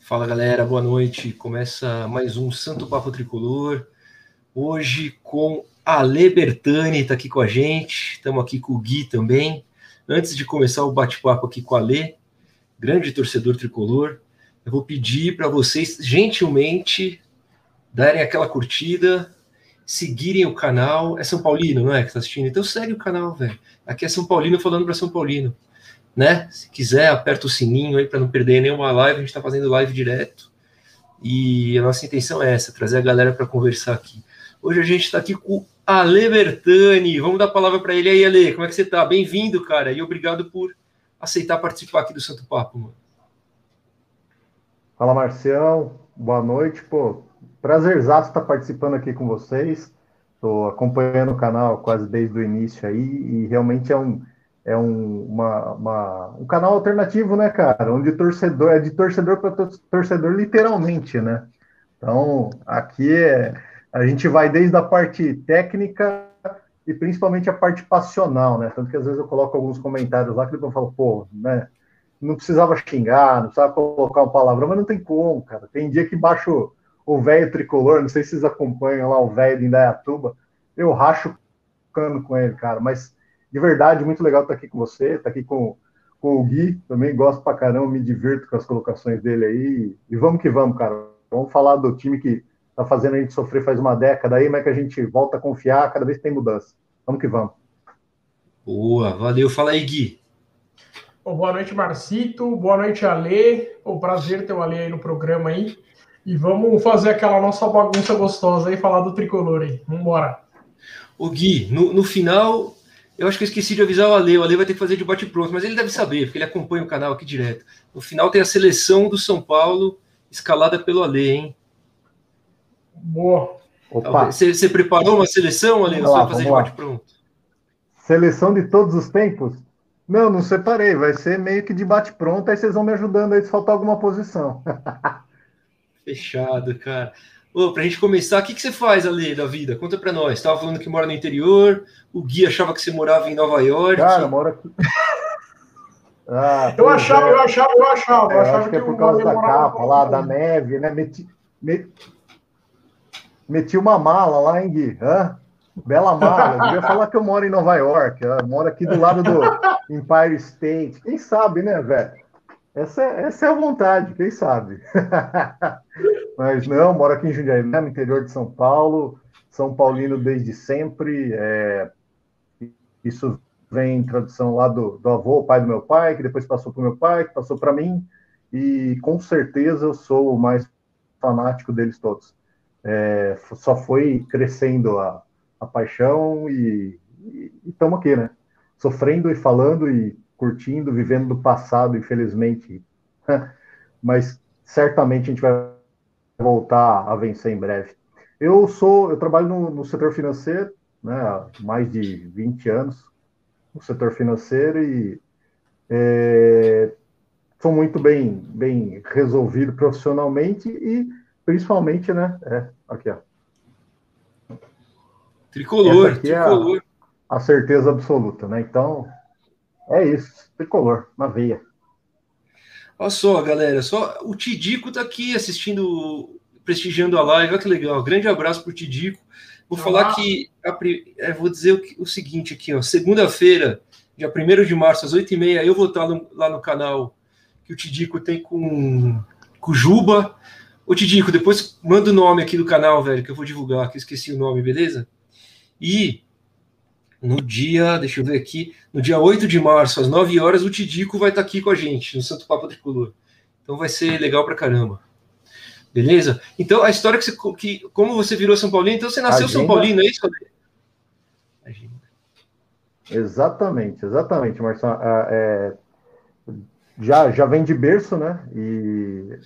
Fala galera, boa noite. Começa mais um Santo Papo Tricolor. Hoje com a Bertani, está aqui com a gente. Estamos aqui com o Gui também. Antes de começar o bate-papo aqui com a Ale, grande torcedor tricolor, eu vou pedir para vocês gentilmente darem aquela curtida, seguirem o canal. É São Paulino, não é? Que está assistindo? Então segue o canal, velho. Aqui é São Paulino falando para São Paulino né? Se quiser, aperta o sininho aí para não perder nenhuma live. A gente está fazendo live direto. E a nossa intenção é essa, trazer a galera para conversar aqui. Hoje a gente está aqui com o Ale Bertani. Vamos dar a palavra para ele aí, Ale. Como é que você está? Bem-vindo, cara. E obrigado por aceitar participar aqui do Santo Papo, mano. Fala, Marcião. Boa noite, pô. Prazerzaço estar participando aqui com vocês. Estou acompanhando o canal quase desde o início aí e realmente é um é um, uma, uma, um canal alternativo, né, cara? Onde torcedor é de torcedor para torcedor, literalmente, né? Então, aqui é, a gente vai desde a parte técnica e principalmente a parte passional, né? Tanto que às vezes eu coloco alguns comentários lá que eu falo, pô, né? Não precisava xingar, não precisava colocar uma palavra, mas não tem como, cara. Tem dia que baixo o velho tricolor, não sei se vocês acompanham lá o velho de Indaiatuba, eu racho com ele, cara, mas de verdade, muito legal estar aqui com você, estar aqui com, com o Gui, também gosto pra caramba, me divirto com as colocações dele aí. E vamos que vamos, cara. Vamos falar do time que tá fazendo a gente sofrer faz uma década aí, mas que a gente volta a confiar cada vez que tem mudança. Vamos que vamos. Boa, valeu. Fala aí, Gui. boa noite, Marcito. Boa noite, Ale. O prazer ter o Ale aí no programa aí. E vamos fazer aquela nossa bagunça gostosa aí, falar do tricolor aí. Vamos embora. O Gui, no, no final, eu acho que eu esqueci de avisar o Ale. O Ale vai ter que fazer de bate-pronto, mas ele deve saber, porque ele acompanha o canal aqui direto. No final tem a seleção do São Paulo, escalada pelo Ale, hein? Boa. Opa. Você, você preparou uma seleção, Ale? Você vai fazer de bate-pronto? Seleção de todos os tempos? Não, não separei. Vai ser meio que de bate-pronto, aí vocês vão me ajudando aí se faltar alguma posição. Fechado, cara. Ô, pra gente começar, o que, que você faz ali da vida? Conta pra nós. Tava falando que mora no interior, o Gui achava que você morava em Nova York. Cara, eu moro aqui. Ah, eu, achava, é. eu achava, eu achava, eu é, achava. acho que, é por causa da capa lá, da neve, né? Meti, meti, meti uma mala lá, hein, Gui? Hã? Bela mala. Eu devia falar que eu moro em Nova York. Eu moro aqui do lado do Empire State. Quem sabe, né, velho? Essa, essa é a vontade, quem sabe? Mas não, moro aqui em Jundiaí, no interior de São Paulo, São Paulino desde sempre. É, isso vem em tradição lá do, do avô, pai do meu pai, que depois passou para o meu pai, que passou para mim, e com certeza eu sou o mais fanático deles todos. É, só foi crescendo a, a paixão e estamos aqui, né? Sofrendo e falando e curtindo, vivendo do passado, infelizmente. Mas certamente a gente vai voltar a vencer em breve. Eu sou, eu trabalho no, no setor financeiro, né, há mais de 20 anos no setor financeiro e é, sou muito bem, bem resolvido profissionalmente e principalmente, né, é, aqui, ó. Tricolor, tricolor. É a, a certeza absoluta, né? Então, é isso, tricolor, na veia. Olha só, galera, só o Tidico tá aqui assistindo, prestigiando a live, olha que legal. Grande abraço pro Tidico. Vou falar que, é, vou dizer o, o seguinte aqui, ó, segunda-feira, dia 1 de março, às 8h30, eu vou estar no, lá no canal que o Tidico tem com, com o Juba. Ô Tidico, depois manda o nome aqui do canal, velho, que eu vou divulgar, que eu esqueci o nome, beleza? E no dia, deixa eu ver aqui, no dia 8 de março, às 9 horas, o Tidico vai estar aqui com a gente, no Santo Papo Tricolor. Então vai ser legal pra caramba. Beleza? Então, a história que você. Que, como você virou São Paulino, então você nasceu Agenda. São Paulino, é isso? Agenda. Exatamente, exatamente, Marcelo. Ah, é, já, já vem de berço, né? E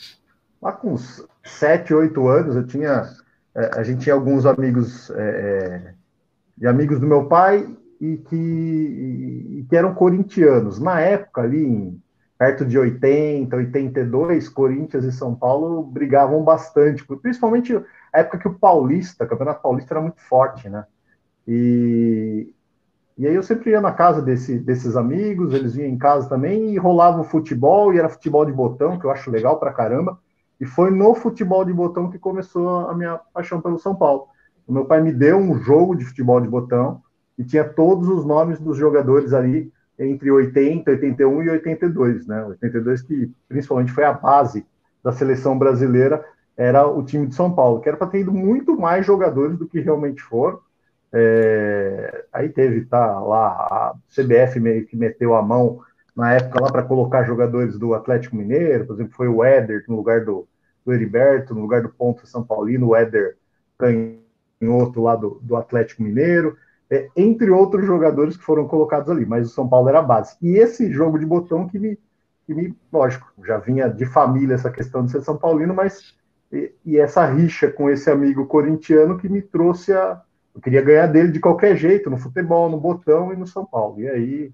lá com uns 7, 8 anos, eu tinha. É, a gente tinha alguns amigos. É, é de amigos do meu pai e que, e, que eram corintianos. Na época, ali, perto de 80, 82, Corinthians e São Paulo brigavam bastante, principalmente a época que o Paulista, o Campeonato Paulista era muito forte, né? E, e aí eu sempre ia na casa desse, desses amigos, eles vinham em casa também e rolava o futebol, e era futebol de botão, que eu acho legal pra caramba. E foi no futebol de botão que começou a minha paixão pelo São Paulo. O meu pai me deu um jogo de futebol de botão e tinha todos os nomes dos jogadores ali entre 80, 81 e 82, né? 82 que principalmente foi a base da seleção brasileira, era o time de São Paulo, que era para ter ido muito mais jogadores do que realmente foram. É, aí teve, tá, lá, a CBF meio que meteu a mão na época lá para colocar jogadores do Atlético Mineiro, por exemplo, foi o Éder no lugar do, do Heriberto, no lugar do ponto São Paulino, o Éder canhoto lá do, do Atlético Mineiro, é, entre outros jogadores que foram colocados ali, mas o São Paulo era a base. E esse jogo de botão que me, que me lógico, já vinha de família essa questão de ser São Paulino, mas e, e essa rixa com esse amigo corintiano que me trouxe a, eu queria ganhar dele de qualquer jeito, no futebol, no botão e no São Paulo. E aí,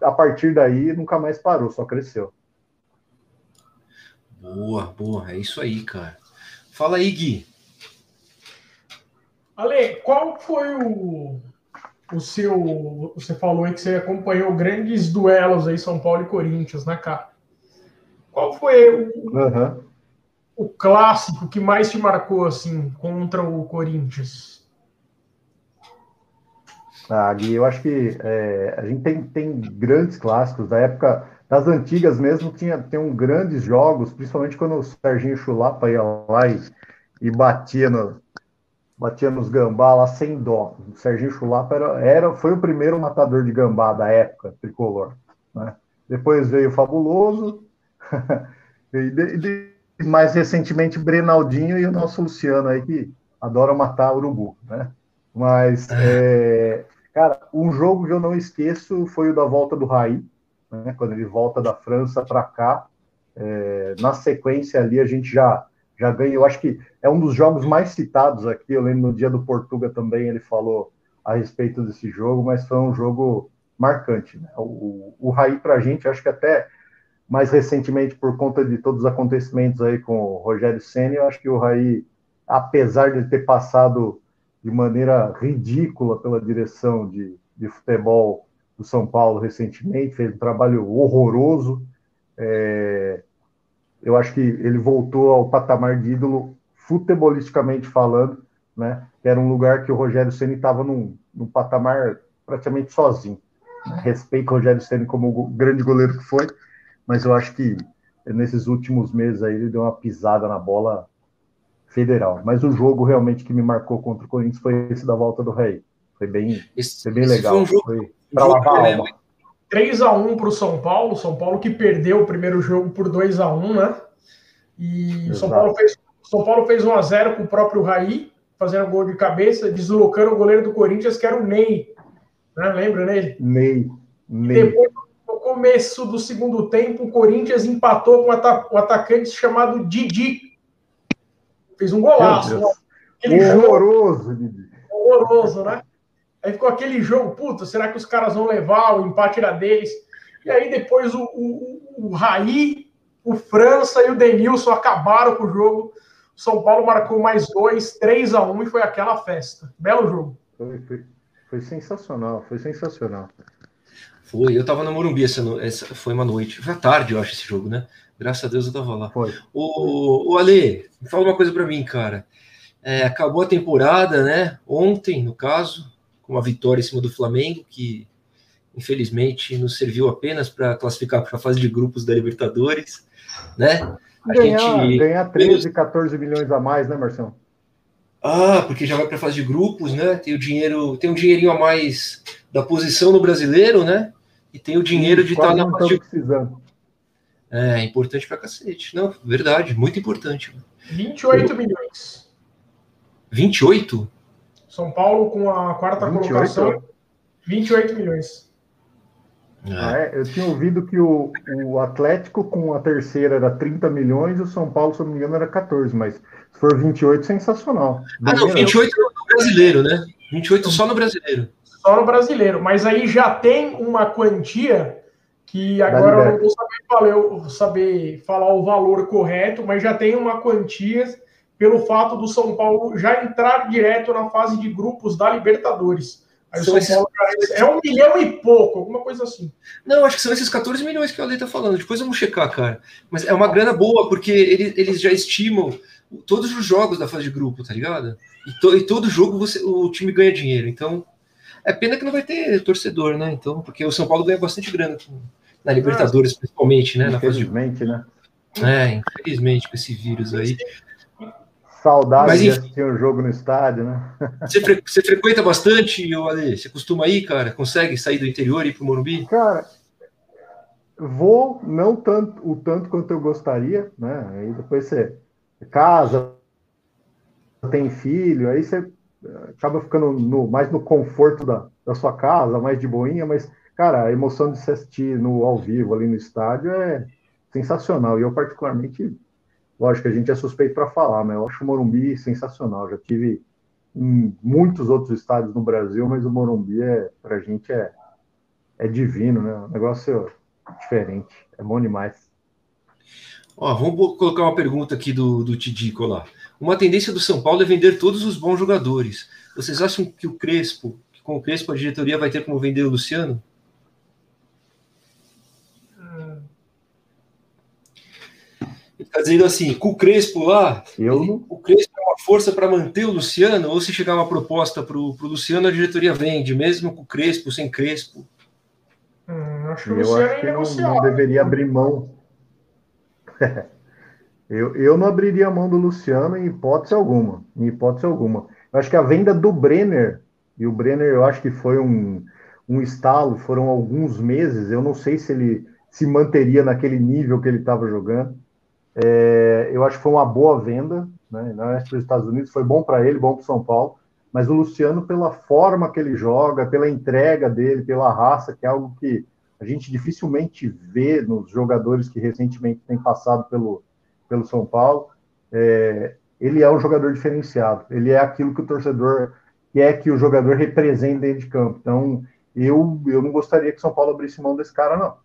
a partir daí, nunca mais parou, só cresceu. Boa, boa, é isso aí, cara. Fala aí, Gui. Ale, qual foi o, o seu. Você falou aí que você acompanhou grandes duelos aí, São Paulo e Corinthians, né, cara? Qual foi o, uhum o clássico que mais te marcou assim contra o Corinthians? Ah, Gui, eu acho que é, a gente tem, tem grandes clássicos da época das antigas mesmo tinha tem um grandes jogos, principalmente quando o Serginho Chulapa ia lá e, e batia no, batia nos gambá lá sem dó. O Serginho Chulapa era, era foi o primeiro matador de gambá da época tricolor, né? Depois veio o Fabuloso e, de, de, mais recentemente Brenaldinho e o nosso Luciano aí, que adora matar urubu, né? Mas, é, cara, um jogo que eu não esqueço foi o da volta do Raí, né? quando ele volta da França para cá. É, na sequência ali, a gente já, já ganha. Eu acho que é um dos jogos mais citados aqui. Eu lembro no dia do Portuga também ele falou a respeito desse jogo, mas foi um jogo marcante. Né? O, o, o Raí, para a gente, acho que até mais recentemente, por conta de todos os acontecimentos aí com o Rogério Senna, eu acho que o Raí, apesar de ter passado de maneira ridícula pela direção de, de futebol do São Paulo recentemente, fez um trabalho horroroso. É, eu acho que ele voltou ao patamar de ídolo futebolisticamente falando, né? Era um lugar que o Rogério Ceni estava num, num patamar praticamente sozinho. Respeito o Rogério Ceni como o grande goleiro que foi, mas eu acho que nesses últimos meses aí ele deu uma pisada na bola federal. Mas o jogo realmente que me marcou contra o Corinthians foi esse da volta do Rei. Foi bem, esse, foi bem legal. Foi um jogo, foi um jogo 3 a 1 para o São Paulo. São Paulo que perdeu o primeiro jogo por 2 a 1 né? E Exato. São Paulo fez São Paulo fez 1 a 0 com o próprio Raí, fazendo gol de cabeça, deslocando o goleiro do Corinthians, que era o Ney. Né? Lembra, Ney? Ney. Ney. Depois, no começo do segundo tempo, o Corinthians empatou com o, atacante chamado Didi. Fez um golaço. Né? Horroroso, Didi. Horroroso, né? Aí ficou aquele jogo, puta, será que os caras vão levar? O empate era deles. E aí depois o, o, o Raí, o França e o Denilson acabaram com o jogo. O São Paulo marcou mais dois, 3 a 1 e foi aquela festa. Belo jogo. Foi, foi, foi sensacional, foi sensacional. Foi, eu tava no Morumbi, essa, essa foi uma noite. Foi à tarde, eu acho, esse jogo, né? Graças a Deus eu tava lá. Foi. O, o Ale, fala uma coisa para mim, cara. É, acabou a temporada, né? Ontem, no caso, com uma vitória em cima do Flamengo, que infelizmente nos serviu apenas para classificar para a fase de grupos da Libertadores, né? A ganhar, gente... ganhar 13, 14 milhões a mais, né, Marcelo? Ah, porque já vai para a fase de grupos, né? Tem o dinheiro, tem um dinheirinho a mais da posição no brasileiro, né? e tem o dinheiro de estar na parte. precisando. É, importante pra cacete. Não, verdade, muito importante. 28 Eu... milhões. 28? São Paulo com a quarta 28? colocação. 28 milhões. É. Ah, é? Eu tinha ouvido que o, o Atlético com a terceira era 30 milhões e o São Paulo, se não me engano, era 14, mas se for 28, sensacional. Ah, não, 28 no brasileiro, né? 28 só no brasileiro só no brasileiro. Mas aí já tem uma quantia que agora eu não vou saber, falar, saber falar o valor correto, mas já tem uma quantia pelo fato do São Paulo já entrar direto na fase de grupos da Libertadores. Aí são esses... Paulo, é um milhão e pouco, alguma coisa assim. Não, acho que são esses 14 milhões que o Ale tá falando. Depois vamos checar, cara. Mas é uma grana boa, porque eles, eles já estimam todos os jogos da fase de grupo, tá ligado? E, to, e todo jogo você, o time ganha dinheiro. Então, é pena que não vai ter torcedor, né? Então, porque o São Paulo ganha bastante grana na Libertadores, principalmente, né? Na fase de... né? É, infelizmente, com esse vírus aí. Saudade Mas, de assistir um jogo no estádio, né? Você, fre você frequenta bastante, Ale? Você costuma ir, cara? Consegue sair do interior e ir pro Morumbi? Cara, vou, não tanto, o tanto quanto eu gostaria, né? Aí depois você casa, tem filho, aí você eh, acaba ficando no, mais no conforto da, da sua casa, mais de boinha, mas, cara, a emoção de se assistir no ao vivo ali no estádio é sensacional. E eu, particularmente, Lógico que a gente é suspeito para falar, mas eu acho o Morumbi sensacional. Já tive em muitos outros estádios no Brasil, mas o Morumbi é, para a gente é, é divino, né? Um negócio diferente, é bom demais. Ó, vamos colocar uma pergunta aqui do, do Tidico lá. Uma tendência do São Paulo é vender todos os bons jogadores. Vocês acham que o Crespo, que com o Crespo a diretoria vai ter como vender o Luciano? Está dizendo assim, com o Crespo lá, eu ele, o Crespo é uma força para manter o Luciano, ou se chegar uma proposta para o Luciano, a diretoria vende, mesmo com o Crespo, sem Crespo. Hum, acho que eu acho que não, não, deveria abrir mão. eu, eu não abriria a mão do Luciano em hipótese alguma. Em hipótese alguma. Eu acho que a venda do Brenner, e o Brenner eu acho que foi um, um estalo, foram alguns meses, eu não sei se ele se manteria naquele nível que ele estava jogando. É, eu acho que foi uma boa venda, né? Não é para os Estados Unidos, foi bom para ele, bom para o São Paulo. Mas o Luciano, pela forma que ele joga, pela entrega dele, pela raça, que é algo que a gente dificilmente vê nos jogadores que recentemente têm passado pelo, pelo São Paulo, é, ele é um jogador diferenciado. Ele é aquilo que o torcedor quer que o jogador represente dentro de campo. Então, eu, eu não gostaria que o São Paulo abrisse mão desse cara, não.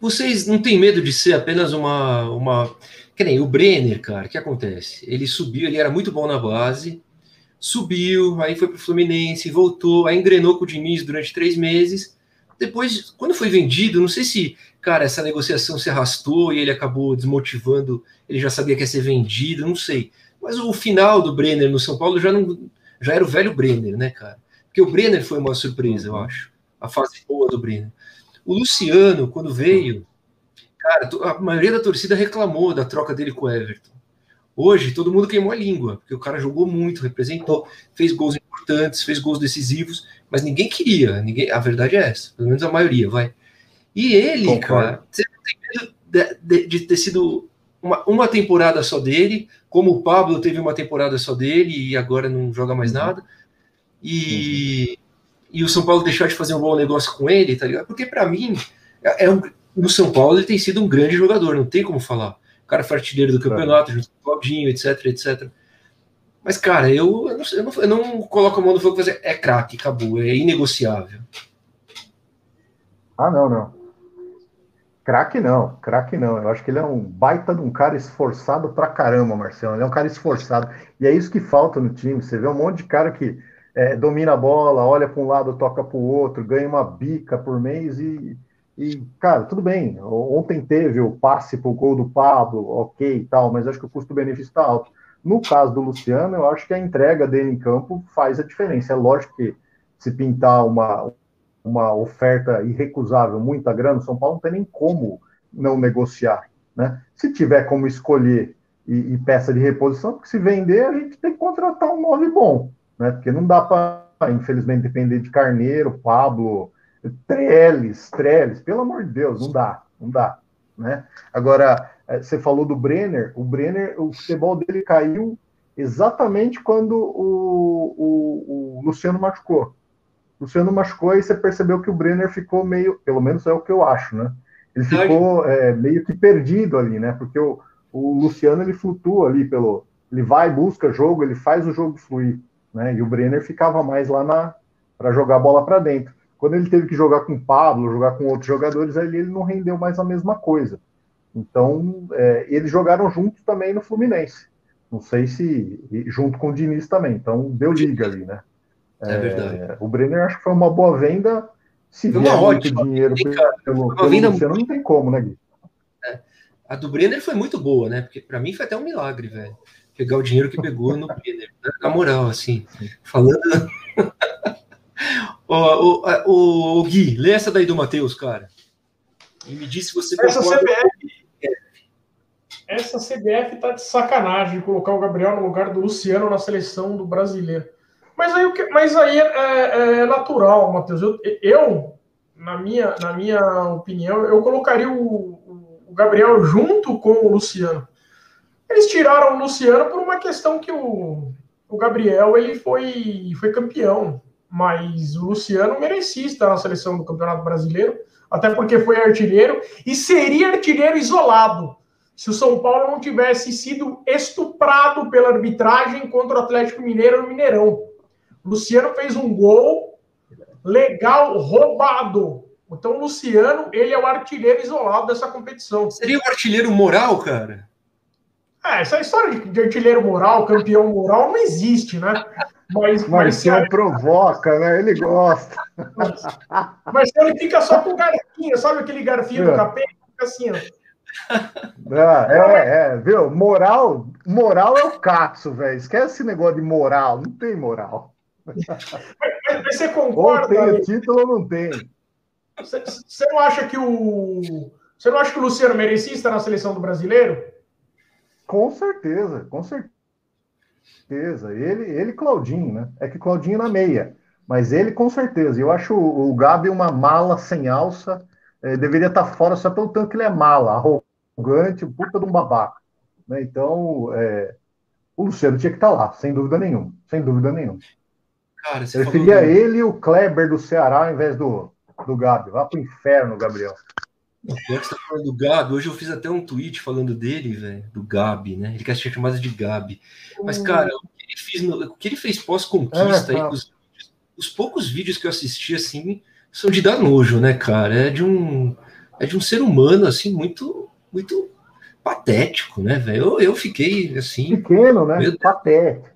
Vocês não têm medo de ser apenas uma. uma... Que nem o Brenner, cara, o que acontece? Ele subiu, ele era muito bom na base, subiu, aí foi para o Fluminense, voltou, aí engrenou com o Diniz durante três meses. Depois, quando foi vendido, não sei se, cara, essa negociação se arrastou e ele acabou desmotivando, ele já sabia que ia ser vendido, não sei. Mas o final do Brenner no São Paulo já não já era o velho Brenner, né, cara? Porque o Brenner foi uma surpresa, eu acho. A fase boa do Brenner. O Luciano, quando veio, cara, a maioria da torcida reclamou da troca dele com o Everton. Hoje, todo mundo queimou a língua, porque o cara jogou muito, representou, fez gols importantes, fez gols decisivos, mas ninguém queria, ninguém, a verdade é essa, pelo menos a maioria, vai. E ele, Concordo. cara, você não tem medo de, de, de, ter sido uma, uma temporada só dele, como o Pablo teve uma temporada só dele e agora não joga mais uhum. nada. E, e o São Paulo deixar de fazer um bom negócio com ele, tá ligado? Porque para mim, é, é um, no São Paulo ele tem sido um grande jogador, não tem como falar. O cara foi artilheiro do campeonato, junto com o Claudinho, etc, etc. Mas, cara, eu, eu, não, eu, não, eu não coloco a mão no fogo fazer é craque, acabou, é inegociável. Ah, não, não. Craque não, craque não. Eu acho que ele é um baita de um cara esforçado pra caramba, Marcelo. Ele é um cara esforçado. E é isso que falta no time. Você vê um monte de cara que é, domina a bola, olha para um lado, toca para o outro, ganha uma bica por mês e, e, cara, tudo bem. Ontem teve o passe para o gol do Pablo, ok e tal, mas acho que o custo-benefício está alto. No caso do Luciano, eu acho que a entrega dele em campo faz a diferença. É lógico que se pintar uma, uma oferta irrecusável, muita grana, o São Paulo não tem nem como não negociar. Né? Se tiver como escolher e, e peça de reposição, porque se vender, a gente tem que contratar um nove bom né? Porque não dá para, infelizmente, depender de Carneiro, Pablo, Trellis, Trellis, pelo amor de Deus, não dá, não dá, né? Agora, eh, você falou do Brenner, o Brenner, o futebol dele caiu exatamente quando o, o, o Luciano machucou. O Luciano machucou e você percebeu que o Brenner ficou meio, pelo menos é o que eu acho, né? Ele ficou é, meio que perdido ali, né? Porque o, o Luciano ele flutua ali pelo, ele vai, busca jogo, ele faz o jogo fluir né? E o Brenner ficava mais lá na para jogar a bola para dentro. Quando ele teve que jogar com o Pablo, jogar com outros jogadores, ali ele não rendeu mais a mesma coisa. Então, é, eles jogaram juntos também no Fluminense. Não sei se junto com o Diniz também. Então, deu liga ali, né? É, verdade. O Brenner acho que foi uma boa venda. Se vier uma muito ótima dinheiro cara. pelo, Uma pelo venda Luciano, não tem como, né, Gui? A do Brenner foi muito boa, né? Porque pra mim foi até um milagre, velho. Pegar o dinheiro que pegou no Brenner. né? Na moral, assim. Falando. O, o, o Gui, lê essa daí do Matheus, cara. E me diz se você Essa concorda. CBF, essa CBF tá de sacanagem de colocar o Gabriel no lugar do Luciano na seleção do brasileiro. Mas aí, mas aí é, é- é natural, Matheus. Eu, eu, na, minha, na minha opinião, eu colocaria o- o Gabriel junto com o Luciano. Eles tiraram o Luciano por uma questão que o, o Gabriel ele foi, foi campeão, mas o Luciano merecia estar na seleção do Campeonato Brasileiro, até porque foi artilheiro e seria artilheiro isolado se o São Paulo não tivesse sido estuprado pela arbitragem contra o Atlético Mineiro no Mineirão. Luciano fez um gol legal roubado. Então o Luciano, ele é o artilheiro isolado dessa competição. Seria o artilheiro moral, cara? É, essa história de, artilheiro moral, campeão moral, não existe, né? Mas, mas, se, Marcião provoca, né? Ele gosta. mas ele fica só com o garfinho, sabe aquele garfinho É. do capeta? Fica assim, ó. Ah, é, é, viu? Moral, moral é o Katsu, velho. Esquece esse negócio de moral. Não tem moral. Mas, mas você Ou concorda? tem Ale? o título ou não tem. Você, você não acha que o. Você não acha que o Luciano merecia estar na seleção do brasileiro? Com certeza, com certeza. Ele, ele e Claudinho, né? É que Claudinho na meia. Mas ele com certeza. Eu acho o, o Gabi uma mala sem alça. É, deveria estar fora só pelo tanto que ele é mala, arrogante, puta de um babaca. Né? Então, é, o Luciano tinha que estar lá, sem dúvida nenhuma. Sem dúvida nenhuma. Cara, você preferia do- ele e o Kleber do Ceará ao invés do, do Gabi. Vá pro inferno, Gabriel. Que você tá falando do Gabi, hoje eu fiz até um tweet falando dele, velho, do Gabi, né? Ele quer ser chamado de Gabi. Mas, cara, o que ele fez, no- o que ele fez pós-conquista, É, aí, tá. os, os poucos vídeos que eu assisti, assim, são de dar nojo, né, cara? É de um, é de um ser humano, assim, muito, muito patético, né, velho? Eu, eu fiquei, assim, Pequeno, né? Patético.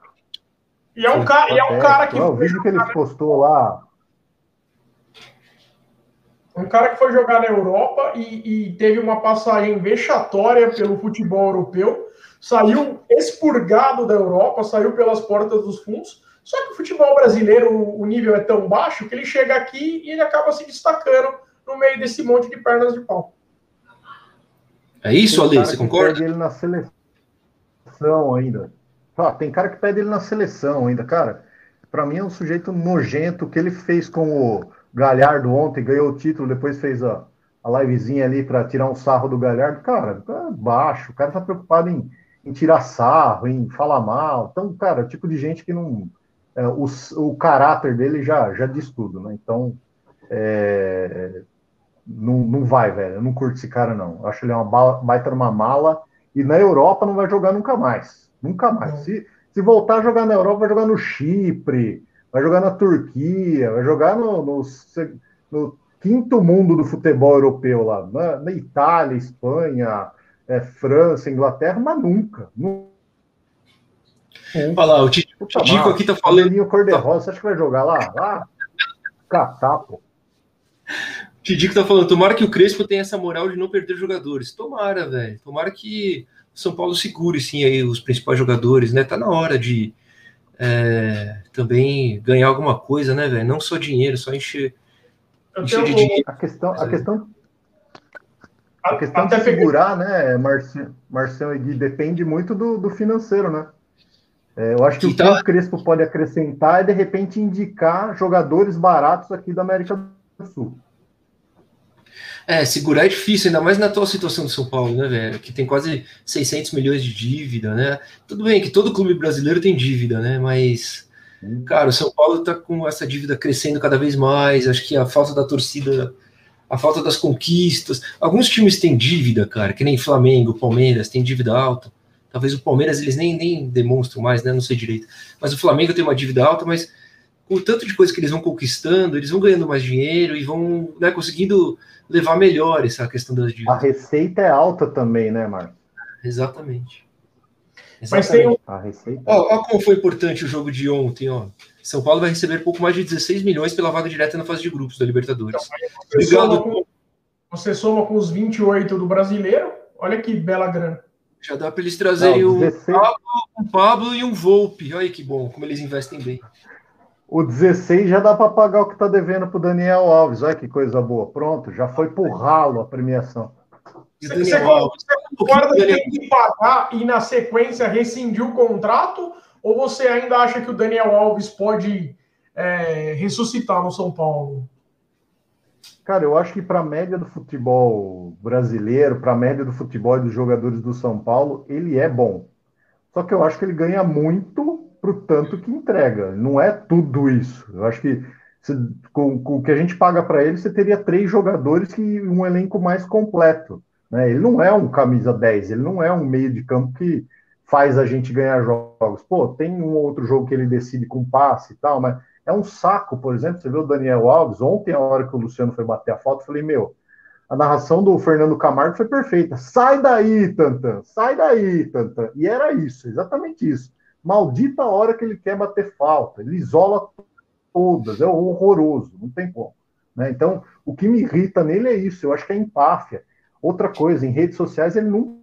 E é um, ca, e é um cara que Olha o vídeo que ele postou lá. Um cara que foi jogar na Europa e, e teve uma passagem vexatória pelo futebol europeu, saiu expurgado da Europa, saiu pelas portas dos fundos. Só que o futebol brasileiro, o nível é tão baixo que ele chega aqui e ele acaba se destacando no meio desse monte de pernas de pau. é isso, Tem Ale, cara você que concorda? Pede ele na seleção ainda. Ah, tem cara que pede ele na seleção ainda, cara. Pra mim é um sujeito nojento. O que ele fez com o Galhardo ontem, ganhou o título, depois fez a, a livezinha ali pra tirar um sarro do Galhardo. Cara, tá baixo. O cara tá preocupado em, em tirar sarro, em falar mal. Então, cara, é o tipo de gente que não. é, o, o caráter dele já, já diz tudo, né? Então, é, não, não vai, velho. Eu não curto esse cara, não. Eu acho ele uma ba- baita numa mala. E na Europa não vai jogar nunca mais. Nunca mais. Se, se voltar a jogar na Europa, vai jogar no Chipre, vai jogar na Turquia, vai jogar no, no, no quinto mundo do futebol europeu lá, na, na Itália, Espanha, é, França, Inglaterra, mas nunca. Nu- Nunca. Olha lá, o Ti- o Puta Tidico mala. aqui tá falando. Cabelinho cor-de-rosa, você acha que vai jogar lá? Ah, catar, pô. Tidico tá falando, tomara que o Crespo tenha essa moral de não perder jogadores. Tomara, velho. Tomara que o São Paulo segure, sim, aí os principais jogadores, né? Tá na hora de é, também ganhar alguma coisa, né, velho? Não só dinheiro, só encher, encher de dinheiro. A questão, a Sim. questão A questão de segurar, né, Marci- Marcelo e Gui, depende muito do, do financeiro, né? É, eu acho que o que Então- o Crespo pode acrescentar é, de repente, indicar jogadores baratos aqui da América do Sul. É, segurar é difícil, ainda mais na atual situação do São Paulo, né, velho? Que tem quase 600 milhões de dívida, né? Tudo bem que todo clube brasileiro tem dívida, né? Mas, cara, o São Paulo tá com essa dívida crescendo cada vez mais. Acho que a falta da torcida, a falta das conquistas. Alguns times têm dívida, cara, que nem Flamengo, Palmeiras, tem dívida alta. Talvez o Palmeiras eles nem, nem demonstram mais, né? Não sei direito. Mas o Flamengo tem uma dívida alta, mas com o tanto de coisa que eles vão conquistando, eles vão ganhando mais dinheiro e vão né, conseguindo levar melhor essa questão das A dívidas. receita é alta também, né, Marcos? Exatamente. Mas tem um... A receita. Ó, ó como foi importante o jogo de ontem, ó. São Paulo vai receber pouco mais de 16 milhões pela vaga direta na fase de grupos da Libertadores. Você Obrigado. soma, com, você soma com os 28 do brasileiro, olha que bela grana. Já dá para eles trazerem Não, o 16. Pablo, um Pablo e um Volpe. Olha que bom, como eles investem bem. O 16 já dá para pagar o que está devendo para o Daniel Alves. Olha que coisa boa. Pronto, já foi pro ralo a premiação. E Você, concorda que tem que pagar e na sequência rescindir o contrato? Ou você ainda acha que o Daniel Alves pode é, ressuscitar no São Paulo? Cara, eu acho que para a média do futebol brasileiro, para a média do futebol e dos jogadores do São Paulo, ele é bom. Só que eu acho que ele ganha muito pro tanto que entrega. Não é tudo isso. Eu acho que se- com, com o que a gente paga para ele, você teria três jogadores e um elenco mais completo. né? Ele não é um camisa 10, ele não é um meio de campo que faz a gente ganhar jogos. Pô, tem um outro jogo que ele decide com passe e tal, mas é um saco, por exemplo. Você viu o Daniel Alves ontem, a hora que o Luciano foi bater a foto, eu falei, meu, a narração do Fernando Camargo foi perfeita. Sai daí, Tantan, sai daí, Tantan. E era isso, exatamente isso. Maldita hora que ele quer bater falta. Ele isola todas, é horroroso, não tem como. né? Então, o que me irrita nele é isso, eu acho que é empáfia. Outra coisa, em redes sociais ele nunca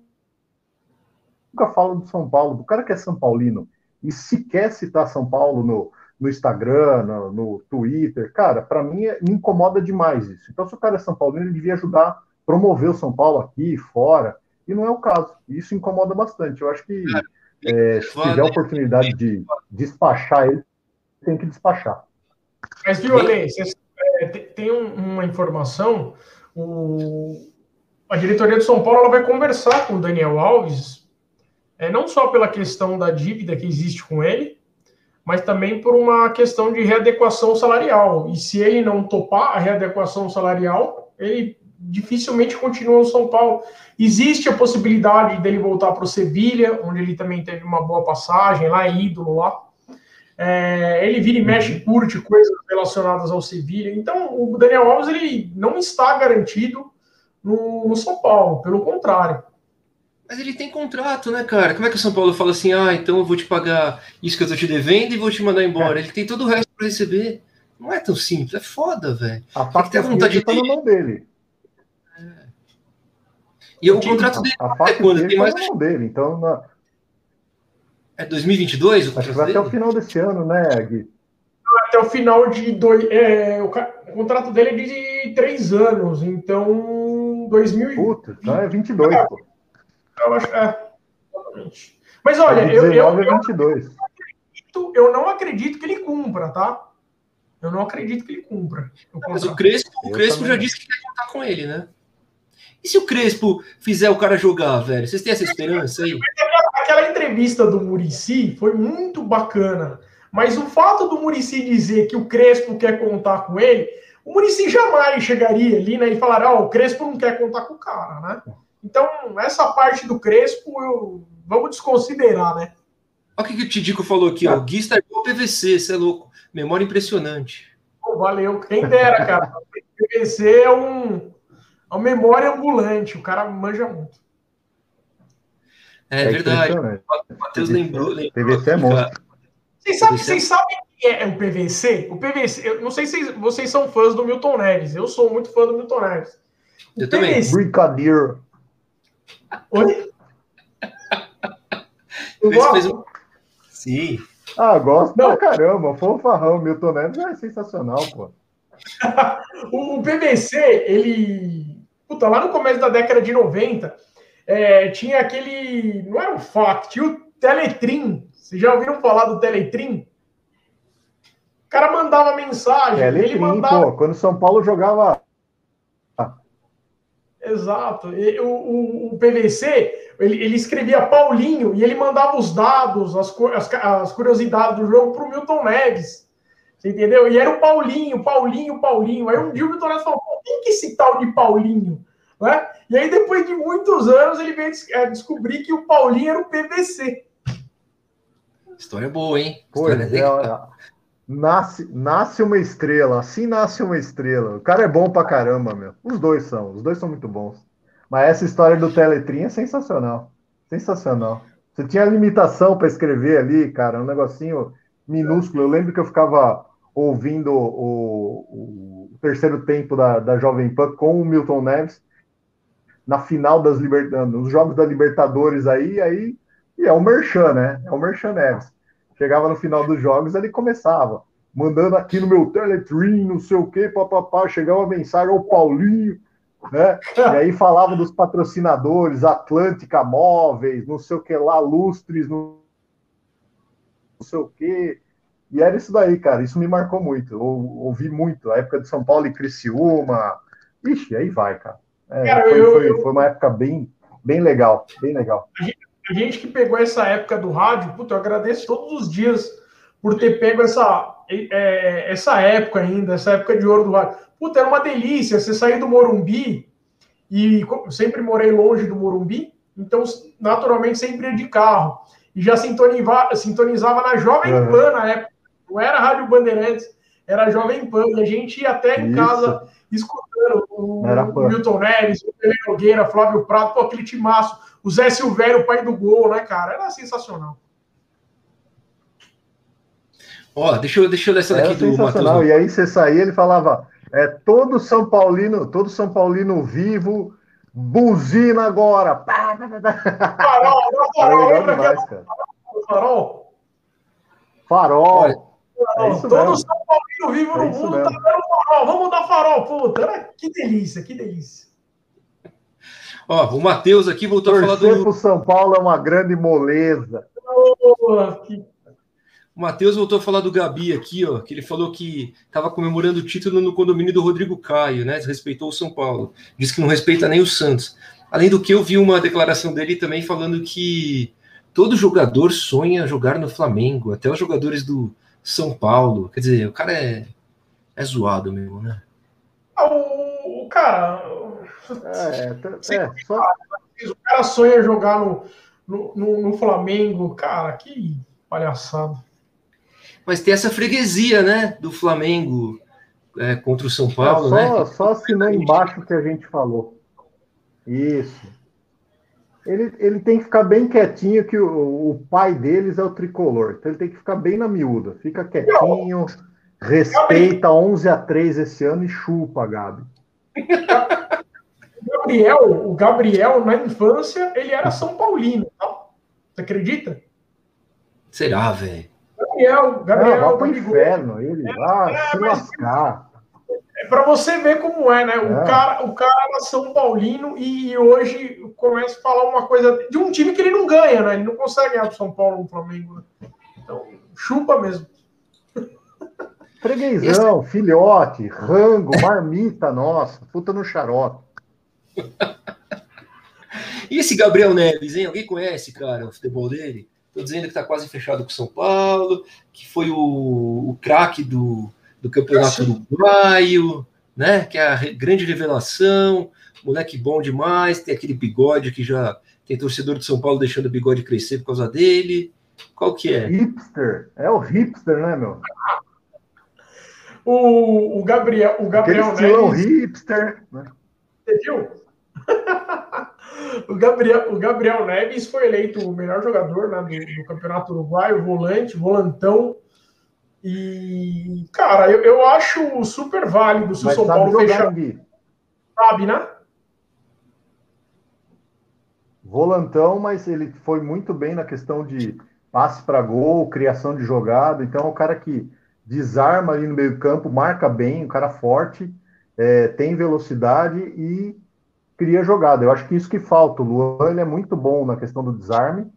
fala do São Paulo, do cara que é São Paulino, e se quer citar São Paulo no, no Instagram, no, no Twitter, cara, para mim é- me incomoda demais isso. Então, se o cara é São Paulino, ele devia ajudar promover o São Paulo aqui, fora, e não é o caso. Isso incomoda bastante. Eu acho que é, se tiver a oportunidade de despachar ele, tem que despachar. Mas, viu, você- é, te- tem um- uma informação, o- a diretoria do São Paulo ela vai conversar com o Daniel Alves, é, não só pela questão da dívida que existe com ele, mas também por uma questão de readequação salarial. E se ele não topar a readequação salarial, ele dificilmente continua no São Paulo. Existe a possibilidade dele voltar para o Sevilha, onde ele também teve uma boa passagem, lá é ídolo lá. É, ele vira e mexe, curte coisas relacionadas ao Sevilha. Então, o Daniel Alves ele não está garantido no, no São Paulo, pelo contrário. Mas ele tem contrato, né, cara? Como é que o São Paulo fala assim, ah, então eu vou te pagar isso que eu tô te devendo e vou te mandar embora? Ele tem todo o resto para receber. Não é tão simples, é foda, velho. A ter faca vontade está de- na mão dele. E o contrato dele A, a faca quando? dele Tem está mais- mão dele. Então, na- é 2022 o acho que contrato vai até o final desse ano, né, Gui? Até o final de dois. é, o, o contrato dele é de três anos, então 2000 e- Puta, então é 22, pô. eu acho, é, exatamente. Mas olha, De eu, eu, 19 é eu, 22. acredito- eu não acredito que ele cumpra, tá? Eu não acredito que ele cumpra. Mas o contrato. Crespo, o Eu Crespo já disse que quer contar com ele, né? E se o Crespo fizer o cara jogar, velho? Vocês têm essa esperança aí? Aquela entrevista do Murici foi muito bacana, mas o fato do Murici dizer que o Crespo quer contar com ele, o Murici jamais chegaria ali né, e falaria: Ó, o Crespo não quer contar com o cara, né? Então, essa parte do Crespo, eu, vamos desconsiderar, né? Olha o que, que o Tidico falou aqui, ó. O Gui está igual PVC, você é louco. Memória impressionante. Pô, valeu, quem dera, cara. PVC é um, é uma memória ambulante, o cara manja muito. É, verdade. impressionante. O Matheus lembrou. lembrou PVC é monstro. Vocês sabem, vocês sabem o que é o PVC? O PVC, eu não sei se vocês são fãs do Milton Neves. Eu sou muito fã do Milton Neves. O Eu também. PVC Brincadeira. Oi? Fez- um- Sim. Ah, gosto Não. pra caramba. Fofarrão. Milton Neves é sensacional, pô. O, o PVC, ele. Puta, lá no começo da década de 90, é, tinha aquele. Não era o FAC, tinha o Teletrim. Vocês já ouviram falar do Teletrim? O cara mandava mensagem, É, ele mandava. pô. Quando São Paulo jogava. Exato. O, o- o PVC, ele, ele escrevia Paulinho e ele mandava os dados, as, as, as curiosidades do jogo para o Milton Neves. Você entendeu? E era o Paulinho, Paulinho, Paulinho. Aí um dia o Milton Neves falou: Pô, quem que é esse tal de Paulinho? Né? E aí, depois de muitos anos, ele veio é, descobrir que o Paulinho era o PVC. História boa, hein? História é, legal. é, nasce, nasce uma estrela. Assim nasce uma estrela. O cara é bom pra caramba, meu. Os dois são. Os dois são muito bons. Mas essa história do Teletrim é sensacional. Sensacional. Você tinha limitação para escrever ali, cara, um negocinho minúsculo. Eu lembro que eu ficava ouvindo o, o terceiro tempo da, da Jovem Pan com o Milton Neves na final das Libertadores, nos jogos da Libertadores aí, aí e é o Merchan, né? É o Merchan Neves. Chegava no final dos jogos, ele começava mandando aqui no meu Teletrim, não sei o quê, papapá, chegava a mensagem ao Paulinho, né? E aí falava dos patrocinadores, Atlântica Móveis, não sei o que lá, Lustres, não, não sei o quê. E era isso daí, cara. Isso me marcou muito. Eu ouvi muito. A época de São Paulo e Criciúma. Ixi, aí vai, cara. É, cara foi, eu, foi, eu... foi, uma época bem, bem legal. Bem legal. A gente que pegou essa época do rádio, puta, eu agradeço todos os dias por ter pego essa, é, essa época ainda, essa época de ouro do rádio. Puta, era uma delícia você sair do Morumbi, e sempre morei longe do Morumbi, então naturalmente sempre ia de carro. E já sintonizava, sintonizava na Jovem Pan na época. Não era Rádio Bandeirantes, era Jovem Pan. E a gente ia até em Isso. casa escutando o, o Milton Neves, o Pelé Nogueira, Flávio Prato, pô, aquele timaço, o Zé Silvério, o pai do gol, né, cara? Era sensacional. Ó, deixa eu, deixa eu ler essa daqui do Matheus. E aí você saía, ele falava, é todo São Paulino, todo São Paulino vivo, buzina agora. Farol, farol, é legal demais, cara. Farol. Farol. É todo mesmo. São Paulino vivo é no mundo tá dando farol. Vamos dar farol, puta. Que delícia, que delícia. Ó, o Matheus aqui voltou Torcer a falar do. pro São Paulo é uma grande moleza. Oh, que o Matheus voltou a falar do Gabi aqui, ó, que ele falou que estava comemorando o título no condomínio do Rodrigo Caio, né? Respeitou o São Paulo. Diz que não respeita nem o Santos. Além do que, eu vi uma declaração dele também falando que todo jogador sonha jogar no Flamengo, até os jogadores do São Paulo. Quer dizer, o cara é, é zoado mesmo, né? Ah, o, cara. É, é, só... O cara sonha jogar no, no, no, no Flamengo, cara, que palhaçada mas tem essa freguesia, né, do Flamengo é, contra o São Paulo, é, só, né? Só assinou embaixo que a gente falou. Isso. Ele, ele tem que ficar bem quietinho, que o, o pai deles é o tricolor. Então ele tem que ficar bem na miúda. Fica quietinho, respeita 11 a 3 esse ano e chupa, Gabi. O Gabriel, o Gabriel, na infância, ele era São Paulino, tá? Você acredita? Será, velho? Gabriel, Gabriel. Não, vai pro inferno, ele é, vai é, se lascar. É para você ver como é, né? O, é. cara, o cara era São Paulino e hoje começa a falar uma coisa de um time que ele não ganha, né? Ele não consegue ganhar do São Paulo no Flamengo. Né? Então, chupa mesmo. Freguesão, Esse... filhote, rango, marmita, nossa, puta no xarope. e esse Gabriel Neves, hein? Alguém conhece, cara, o futebol dele? Estou dizendo que está quase fechado com o São Paulo, que foi o, o craque do, do campeonato uruguaio, né? Que é a grande revelação, moleque bom demais, tem aquele bigode que já tem torcedor de São Paulo deixando o bigode crescer por causa dele. Qual que é? Hipster, é o hipster, né, meu? O, o Gabriel, o Gabriel Aquele Neves. hipster, né? Você viu? o, Gabriel, o Gabriel Neves foi eleito o melhor jogador né, do, do, Campeonato Uruguaio, volante, volantão. E, cara, eu, eu acho super válido se o São Paulo fechar. Sabe, né? Volantão, mas ele foi muito bem na questão de passe para gol, criação de jogada. Então, é um cara que desarma ali no meio campo, marca bem, um cara forte, é, tem velocidade e cria jogada. Eu acho que isso que falta. O Luan ele é muito bom na questão do desarme.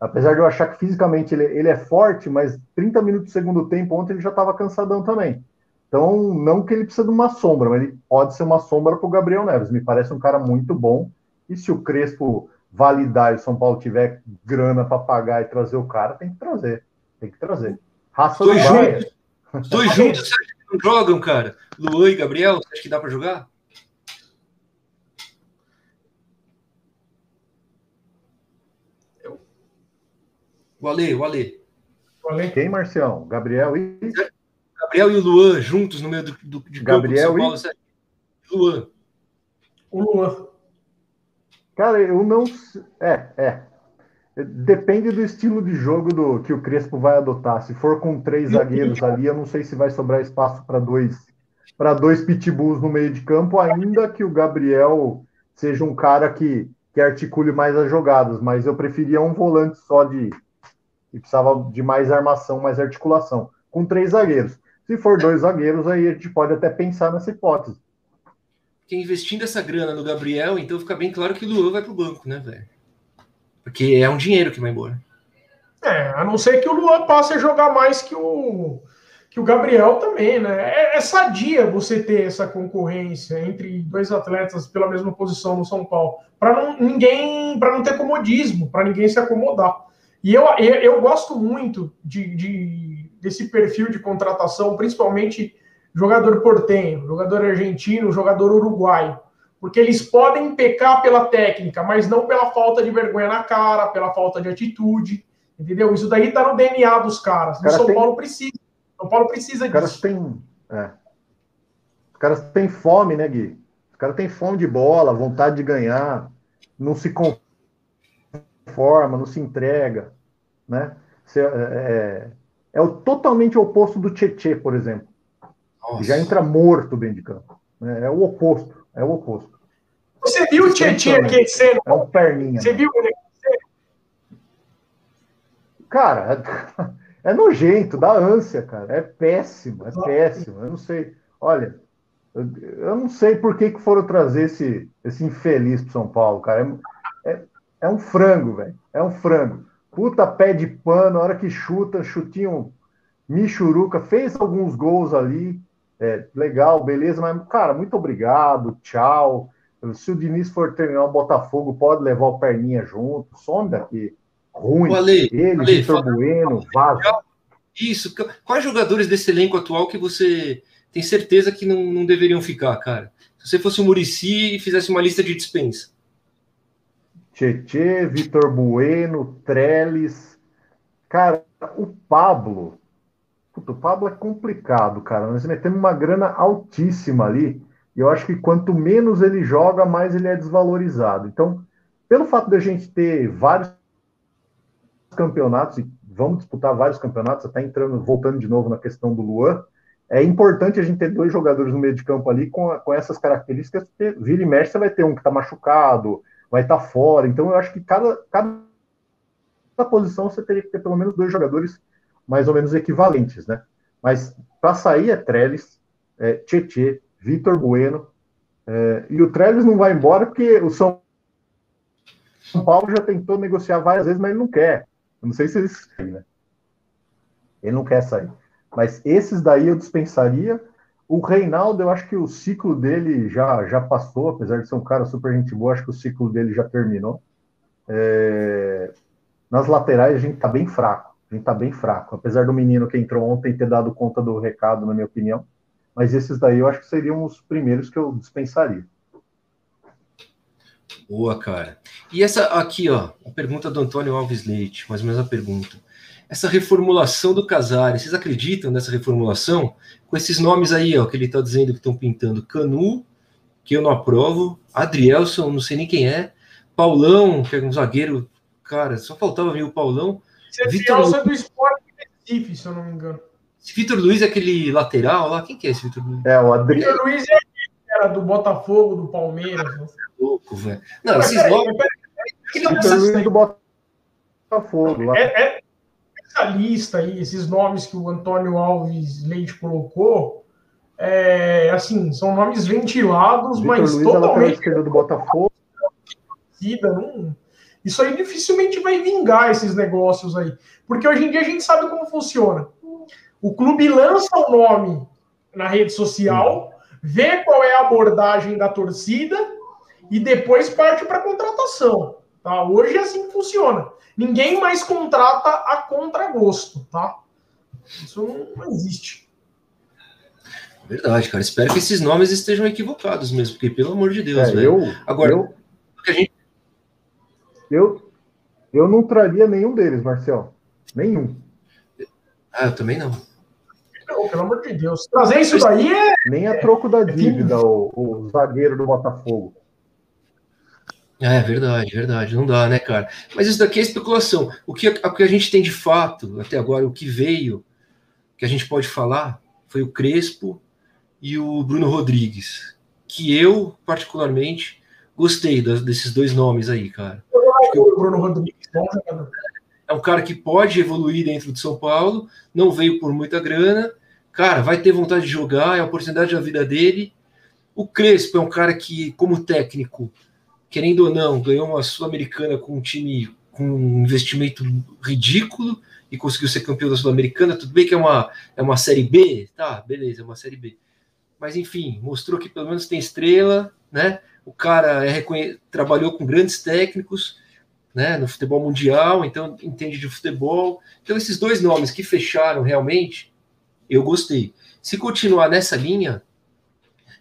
Apesar de eu achar que fisicamente ele, ele é forte, mas 30 minutos do segundo tempo, ontem ele já estava cansadão também. Então, não que ele precisa de uma sombra, mas ele pode ser uma sombra para o Gabriel Neves. Me parece um cara muito bom. E se o Crespo validar e o São Paulo tiver grana para pagar e trazer o cara, tem que trazer. Tem que trazer. Raça Dois juntos. Dois juntos, você acha que não jogam, cara? Luan e Gabriel, você acha que dá para jogar? O Ale, o Ale. Quem, Marcião? Gabriel e. Gabriel e o Luan juntos no meio do, do de Gabriel campo São Paulo. E... Luan. O Luan. Cara, eu não. É, é. Depende do estilo de jogo do que o Crespo vai adotar. Se for com três zagueiros ali, eu não sei se vai sobrar espaço para dois para dois pitbulls no meio de campo, ainda que o Gabriel seja um cara que, que articule mais as jogadas, mas eu preferia um volante só de e precisava de mais armação, mais articulação, com três zagueiros. Se for dois zagueiros, aí a gente pode até pensar nessa hipótese. Porque investindo essa grana no Gabriel, então fica bem claro que o Luan vai pro banco, né, velho? Porque é um dinheiro que vai embora. É, a não ser que o Luan passe a jogar mais que o, que o Gabriel também, né? É, é sadia você ter essa concorrência entre dois atletas pela mesma posição no São Paulo, para não ninguém, para não ter comodismo, para ninguém se acomodar. E eu, eu, eu gosto muito de, de, desse perfil de contratação, principalmente jogador portenho, jogador argentino, jogador uruguaio porque eles podem pecar pela técnica, mas não pela falta de vergonha na cara, pela falta de atitude, entendeu? Isso daí tá no DNA dos caras. O São tem... Paulo precisa. São Paulo precisa Os caras têm. É. Os caras têm fome, né, Gui? Os caras têm fome de bola, vontade de ganhar, não se conforma, não se entrega, né? É, é, é o totalmente oposto do Tietê, por exemplo. Nossa. Já entra morto dentro de campo. Né? É o oposto. É o oposto. Você viu o Tietchan aquecendo? É um perninha. Você viu ele? Cara, é nojento, dá ânsia, cara. É péssimo, é péssimo. Eu não sei. Olha, eu não sei por que, que foram trazer esse, esse infeliz pro São Paulo, cara. É, é, é um frango, velho. É um frango. Puta pé de pano, na hora que chuta, chutinho Michuruca, fez alguns gols ali, é, legal, beleza, mas, cara, muito obrigado, tchau. Se o Diniz for terminar o Botafogo, pode levar o Perninha junto, some daqui. Ruim. Ale, Ele, Ale, Vitor Bueno, vaza. Isso. Quais jogadores desse elenco atual que você tem certeza que não, não deveriam ficar, cara? Se você fosse o Murici e fizesse uma lista de dispensa. Tietê, Vitor Bueno, Trellis. Cara, o Pablo, Puta, o Pablo é complicado, cara. Nós metemos uma grana altíssima ali. E eu acho que quanto menos ele joga, mais ele é desvalorizado. Então, pelo fato de a gente ter vários campeonatos, e vamos disputar vários campeonatos, até entrando, voltando de novo na questão do Luan, é importante a gente ter dois jogadores no meio de campo ali com, com essas características, porque vira e mexe, você vai ter um que está machucado, vai estar tá fora. Então, eu acho que cada, cada posição você teria que ter pelo menos dois jogadores mais ou menos equivalentes, né? Mas para sair é Trellis, é, Tietê, Vitor Bueno, é, e o Trellis não vai embora porque o São Paulo já tentou negociar várias vezes, mas ele não quer. Eu não sei se ele né? Ele não quer sair. Mas esses daí eu dispensaria. O Reinaldo, eu acho que o ciclo dele já, já passou, apesar de ser um cara super gente boa, acho que o ciclo dele já terminou. É... Nas laterais a gente tá bem fraco. A gente tá bem fraco. Apesar do menino que entrou ontem ter dado conta do recado, na minha opinião. Mas esses daí eu acho que seriam os primeiros que eu dispensaria. Boa, cara. E essa aqui, ó, a pergunta do Antônio Alves Leite, mais ou menos a pergunta. Essa reformulação do Casares, vocês acreditam nessa reformulação? Com esses nomes aí, ó, que ele tá dizendo que estão pintando Canu, que eu não aprovo, Adrielson, não sei nem quem é, Paulão, que é um zagueiro, cara, só faltava vir o Paulão, você é Vitor Lu... do esporte Recife, se eu não me engano. Vitor Luiz é aquele lateral lá? Quem que é esse Vitor Luiz? É, o Adriano. Vitor Luiz é era do Botafogo, do Palmeiras. Né? É louco, velho. Não, mas esses nomes. Vitor Luiz do Botafogo. Lá. É, é, essa lista aí, esses nomes que o Antônio Alves Leite colocou, é, assim, são nomes ventilados, Vitor mas Luiz totalmente. É do Botafogo. Isso aí dificilmente vai vingar esses negócios aí. Porque hoje em dia a gente sabe como funciona. O clube lança o nome na rede social, vê qual é a abordagem da torcida e depois parte para contratação. Tá? Hoje é assim que funciona. Ninguém mais contrata a contragosto, tá? Isso não existe. Verdade, cara. Espero que esses nomes estejam equivocados mesmo, porque pelo amor de Deus, é, velho. Eu, Agora, eu, a gente eu, eu não traria nenhum deles, Marcel. Nenhum. Ah, eu também não. Não, pelo amor de Deus. Trazer isso daí é. Nem a troco da dívida, o, o zagueiro do Botafogo. É verdade, verdade, não dá, né, cara? Mas isso daqui é especulação. O que, o que a gente tem de fato até agora, o que veio, que a gente pode falar, foi o Crespo e o Bruno Rodrigues, que eu, particularmente, gostei das, desses dois nomes aí, cara. Eu o Bruno Rodrigues, é um cara que pode evoluir dentro de São Paulo, não veio por muita grana, cara, vai ter vontade de jogar, é a oportunidade da vida dele. O Crespo é um cara que, como técnico, querendo ou não, ganhou uma Sul-Americana com um time com um investimento ridículo e conseguiu ser campeão da Sul-Americana. Tudo bem que é uma, é uma Série B, tá, beleza, é uma Série B. Mas enfim, mostrou que pelo menos tem estrela, né? O cara é reconhe... trabalhou com grandes técnicos, né, no futebol mundial, então entende de futebol. Então esses dois nomes que fecharam realmente, eu gostei. Se continuar nessa linha,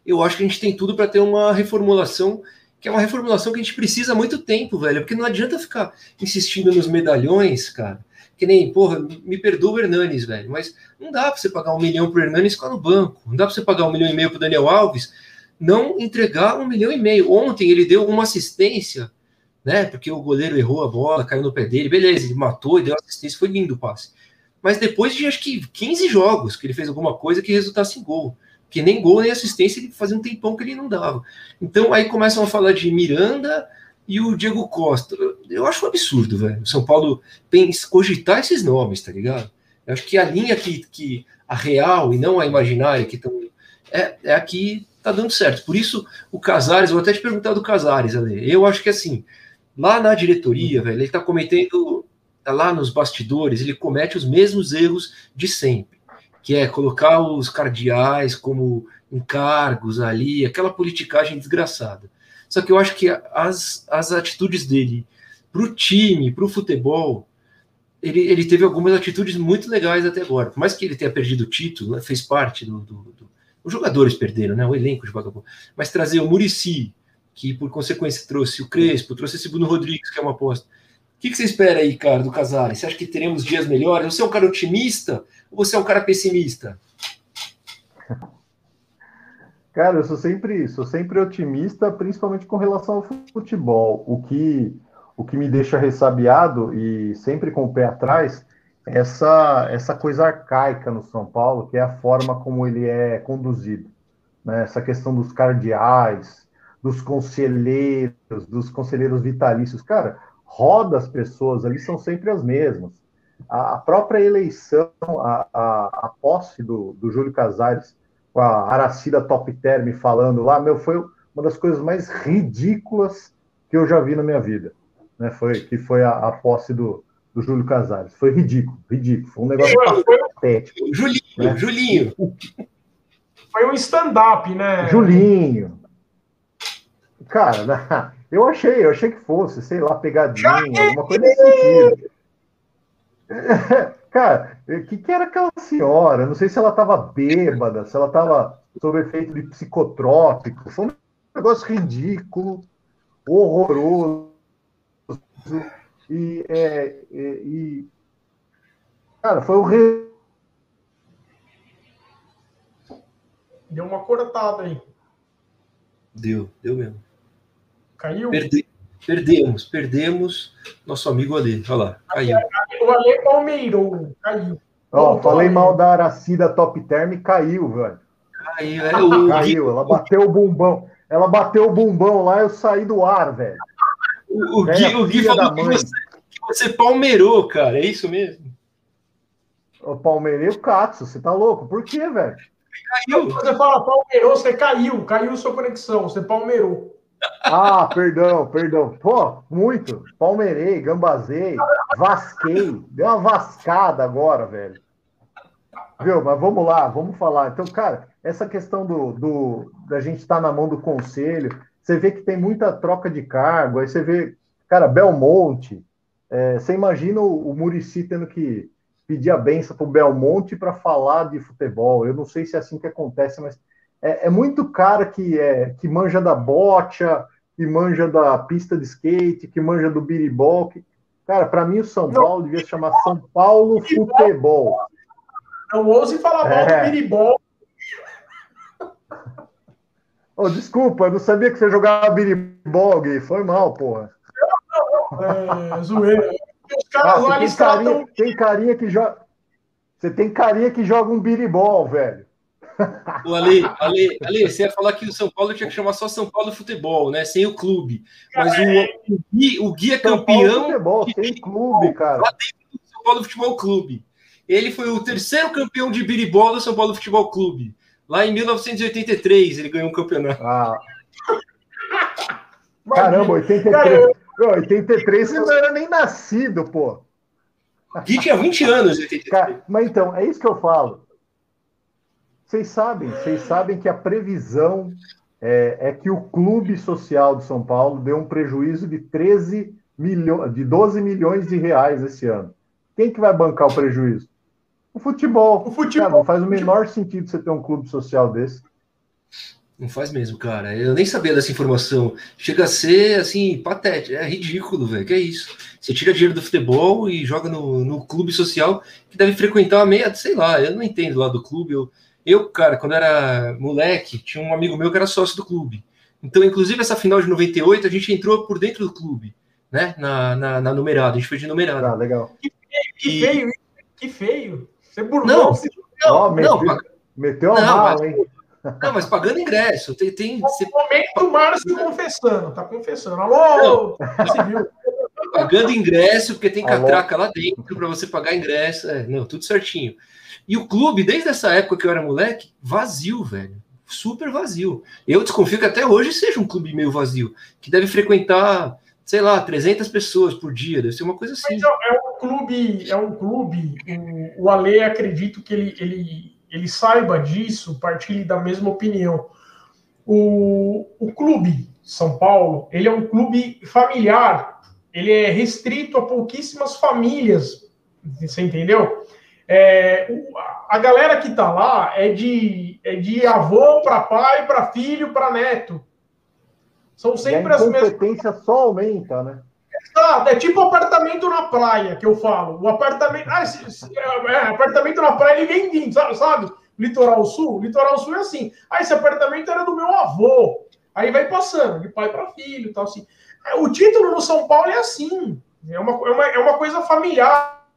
eu acho que a gente tem tudo para ter uma reformulação que é uma reformulação que a gente precisa há muito tempo, velho, porque não adianta ficar insistindo nos medalhões, cara. Que nem, porra, me perdoa o Hernanes, velho, mas não dá para você pagar um milhão pro Hernanes ficar no banco, não dá para você pagar um milhão e meio pro Daniel Alves, não entregar um milhão e meio. Ontem ele deu uma assistência, né, porque o goleiro errou a bola, caiu no pé dele, beleza, ele matou e deu assistência, foi lindo o passe. Mas depois de acho que 15 jogos que ele fez alguma coisa que resultasse em gol que nem gol nem assistência ele fazia um tempão que ele não dava. Então aí começam a falar de Miranda e o Diego Costa. Eu acho um absurdo, velho. São Paulo pensa, cogitar esses nomes, tá ligado? Eu acho que a linha que, que a real e não a imaginária que estão é, é a tá dando certo. Por isso o Casares, vou até te perguntar do Casares, Ale. Eu acho que assim, lá na diretoria, velho, ele tá cometendo lá nos bastidores, ele comete os mesmos erros de sempre que é colocar os cardeais como encargos ali, aquela politicagem desgraçada. Só que eu acho que as, as atitudes dele para o time, para o futebol, ele, ele teve algumas atitudes muito legais até agora. Por mais que ele tenha perdido o título, né, fez parte do, do, do, Os jogadores perderam, né? O elenco de vagabundo. Mas trazer o Murici, que por consequência trouxe o Crespo, trouxe esse Bruno Rodrigues, que é uma aposta. O que, que você espera aí, cara, do Casares? Você acha que teremos dias melhores? Você é um cara otimista ou você é um cara pessimista? Cara, eu sou sempre, sou sempre otimista, principalmente com relação ao futebol. O que, o que me deixa ressabiado e sempre com o pé atrás é essa, essa coisa arcaica no São Paulo, que é a forma como ele é conduzido. Né? Essa questão dos cardeais, dos conselheiros, dos conselheiros vitalícios. Cara, roda as pessoas ali são sempre as mesmas a própria eleição, a, a, a posse do, do Júlio Casares com a Aracida Top Term falando lá, meu, foi uma das coisas mais ridículas que eu já vi na minha vida. Né? Foi, que foi a, a posse do, do Júlio Casares. Foi ridículo, ridículo. Foi um negócio foi, patético. Julinho, né? Julinho. Foi um stand-up, né? Julinho. Cara? eu achei, eu achei que fosse, sei lá, pegadinha, alguma coisa nesse sentido. Cara, o que, que era aquela senhora? Não sei se ela estava bêbada, se ela estava sob efeito de psicotrópico. Foi um negócio ridículo, horroroso. E, é, e, e cara, foi um re... Deu uma cortada aí. Deu, deu mesmo. Caiu? Perdi, perdemos, perdemos nosso amigo ali. Olha lá, caiu. O Ale Palmeirou, caiu. Ó, falei mal da Aracida Top Term e caiu, velho. Caiu, é o... caiu. Ela bateu o bumbão. Ela bateu o bumbão lá, eu saí do ar, velho. O, o Gui, o Gui falou que você, que você palmeirou, cara. É isso mesmo? O palmeirei o Katsu, você tá louco? Por quê, velho? Caiu. Você fala palmeirou, você caiu. Caiu sua conexão, você palmeirou. Ah, perdão, perdão. Pô, muito. Palmeirei, gambazei, vasquei. Deu uma vascada agora, velho. Viu? Mas vamos lá, vamos falar. Então, cara, essa questão do, do da gente estar tá na mão do conselho, você vê que tem muita troca de cargo, aí você vê, cara, Belmonte. É, você imagina o, o Murici tendo que pedir a benção pro Belmonte para falar de futebol. Eu não sei se é assim que acontece, mas é, é, muito cara que, é, que manja da bocha, que manja da pista de skate, que manja do biribol. Que... Cara, para mim o São Paulo devia se chamar São Paulo Futebol. Não ouse falar mal é. do biribol. Oh, desculpa, eu não sabia que você jogava biribol, Gui. Foi mal, porra. É, zoeira. Os caras Ah, lá, tem, carinha, tem carinha que joga. Você tem carinha que joga um biribol, velho. O Ale, Ale, Ale, você ia falar que o São Paulo tinha que chamar só São Paulo Futebol, né? Sem o clube. Mas o, o, Gui, o Gui é São Paulo campeão Futebol, de tem clube, cara. lá dentro do São Paulo Futebol Clube. Ele foi o terceiro campeão de biribol do São Paulo Futebol Clube. Lá em 1983 ele ganhou um campeonato. Ah, caramba, 83. Cara, eu- Meu, 83 você não era nem nascido, pô. Gui tinha 20 anos em 83. Cara, mas então, é isso que eu falo. Vocês sabem, vocês sabem que a previsão é, é que o Clube Social de São Paulo deu um prejuízo de 13 milhões, de 12 milhões de reais esse ano. Quem que vai bancar o prejuízo? O futebol. O futebol. Cara, não faz o menor sentido você ter um clube social desse. Não faz mesmo, cara. Eu nem sabia dessa informação. Chega a ser, assim, patético. É ridículo, velho. Que é isso? Você tira dinheiro do futebol e joga no, no clube social que deve frequentar uma meia, sei lá, eu não entendo lá do clube. Eu, eu, cara, quando era moleque, tinha um amigo meu que era sócio do clube. Então, inclusive, essa final de 98, a gente entrou por dentro do clube, né? Na, na, na numerada. A gente foi de numerada. Ah, legal. Que feio, hein? que feio. Você burlou. Não, não, meteu, pag- meteu a Não, mala, mas- hein? não, mas pagando ingresso. Tem, tem, você Momento Márcio confessando, tá confessando. Alô, civil. Pagando ingresso, porque tem catraca lá dentro para você pagar ingresso. É, não, tudo certinho. E o clube, desde essa época que eu era moleque, vazio, velho. Super vazio. Eu desconfio que até hoje seja um clube meio vazio, que deve frequentar, sei lá, 300 pessoas por dia, deve ser uma coisa assim. Mas é é um clube, é um clube. O, o Ale, acredito que ele, ele, ele saiba disso, partilhe da mesma opinião. O, o clube São Paulo, ele é um clube familiar. Ele é restrito a pouquíssimas famílias. Você entendeu? É, a galera que tá lá é de, é de avô para pai, para filho, para neto. São a sempre as mesmas incompetência só aumenta, né? Tá, é tipo apartamento na praia que eu falo. O apartamento. Ah, esse- esse- é, é, apartamento na praia ele vem vindo, sabe? sabe? Litoral Sul? Litoral Sul é assim. Ah, esse apartamento era do meu avô. Aí vai passando, de pai para filho tal, assim. É, O título no São Paulo é assim. É uma, é uma, é uma coisa familiar.